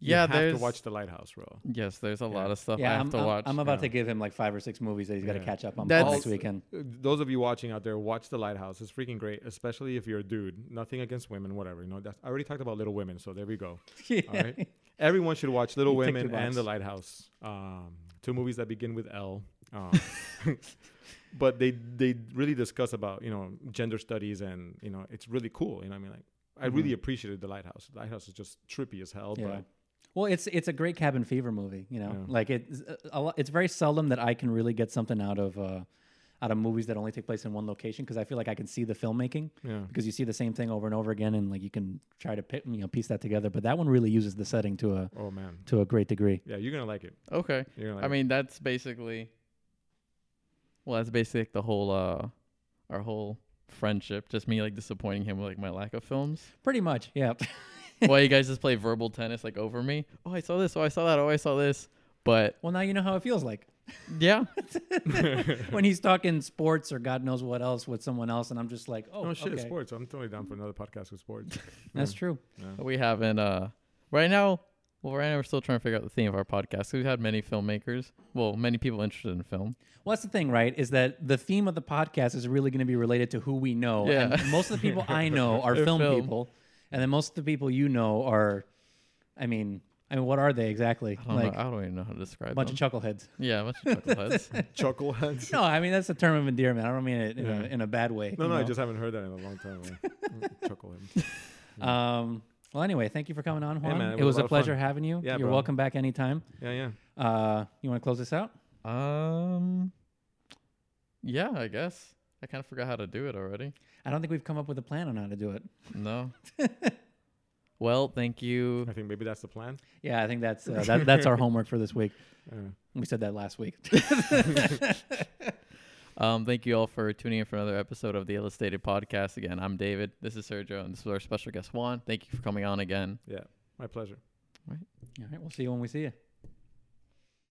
You Yeah, have to watch The Lighthouse, bro. yes, there's a Yeah. lot of stuff I yeah, have I'm, to I'm- watch. I'm about to give him like five or six movies that he's got to Yeah. catch up on That's- next weekend. Uh, Those of you watching out there, watch The Lighthouse. It's freaking great, especially if you're a dude. Nothing against women, whatever. You know, that's, I already talked about Little Women, so there we go. All right. Everyone should watch Little You Women and. The Lighthouse. Um, two movies that begin with L. Um, but they they really discuss about you know gender studies and you know it's really cool. You know, what I mean, like I really Mhm. appreciated The Lighthouse. The Lighthouse is just trippy as hell. Yeah. But Well, it's it's a great cabin fever movie. You know, Yeah. like it's a lot, it's very seldom that I can really get something out of uh, out of movies that only take place in one location because I feel like I can see the filmmaking yeah, because you see the same thing over and over again and like you can try to pit, you know piece that together. But that one really uses the setting to a oh man, to a great degree. yeah, you're gonna like it. okay. You're gonna like I mean, that's basically. Well, that's basically the whole uh, our whole friendship. Just me like disappointing him with like my lack of films. Pretty much, yeah. Why you guys just play verbal tennis like over me? Oh, I saw this. Oh, I saw that. Oh, I saw this. But well, now you know how it feels like yeah, when he's talking sports or God knows what else with someone else, and I'm just like, oh, oh shit, okay. sports. I'm totally down for another podcast with sports. That's Yeah. true. Yeah. we haven't. Uh, right now, well, right now we're still trying to figure out the theme of our podcast. We've had many filmmakers. Well, many people interested in film. Well, that's the thing, right? Is that the theme of the podcast is really going to be related to who we know. Yeah. And most of the people I know are They're film, film. people, and then most of the people you know are, I mean, I mean, what are they exactly? I don't Like know. I don't even know how to describe a bunch them. of chuckleheads. yeah, a bunch of chuckleheads. Chuckleheads. No, I mean that's a term of endearment. I don't mean it in, Yeah. a, in a bad way. No, you no, I just haven't heard that in a long time. man. Chucklehead. Um. Well, anyway, thank you for coming on, Hey, Juan. man, it it was was a a pleasure fun. having you. Yeah, You're bro. welcome back anytime. Yeah, yeah. Uh, you want to close this out? um, yeah, I guess. I kind of forgot how to do it already. I don't think we've come up with a plan on how to do it. No. well, thank you. I think maybe that's the plan. Yeah, I think that's uh, that, that's our homework for this week. Yeah. We said that last week. Um, thank you all for tuning in for another episode of the Illustrated Podcast. Again, I'm David. This is Sergio, and this is our special guest Juan. Thank you for coming on again. Yeah, my pleasure. Right. All right, we'll see you when we see you.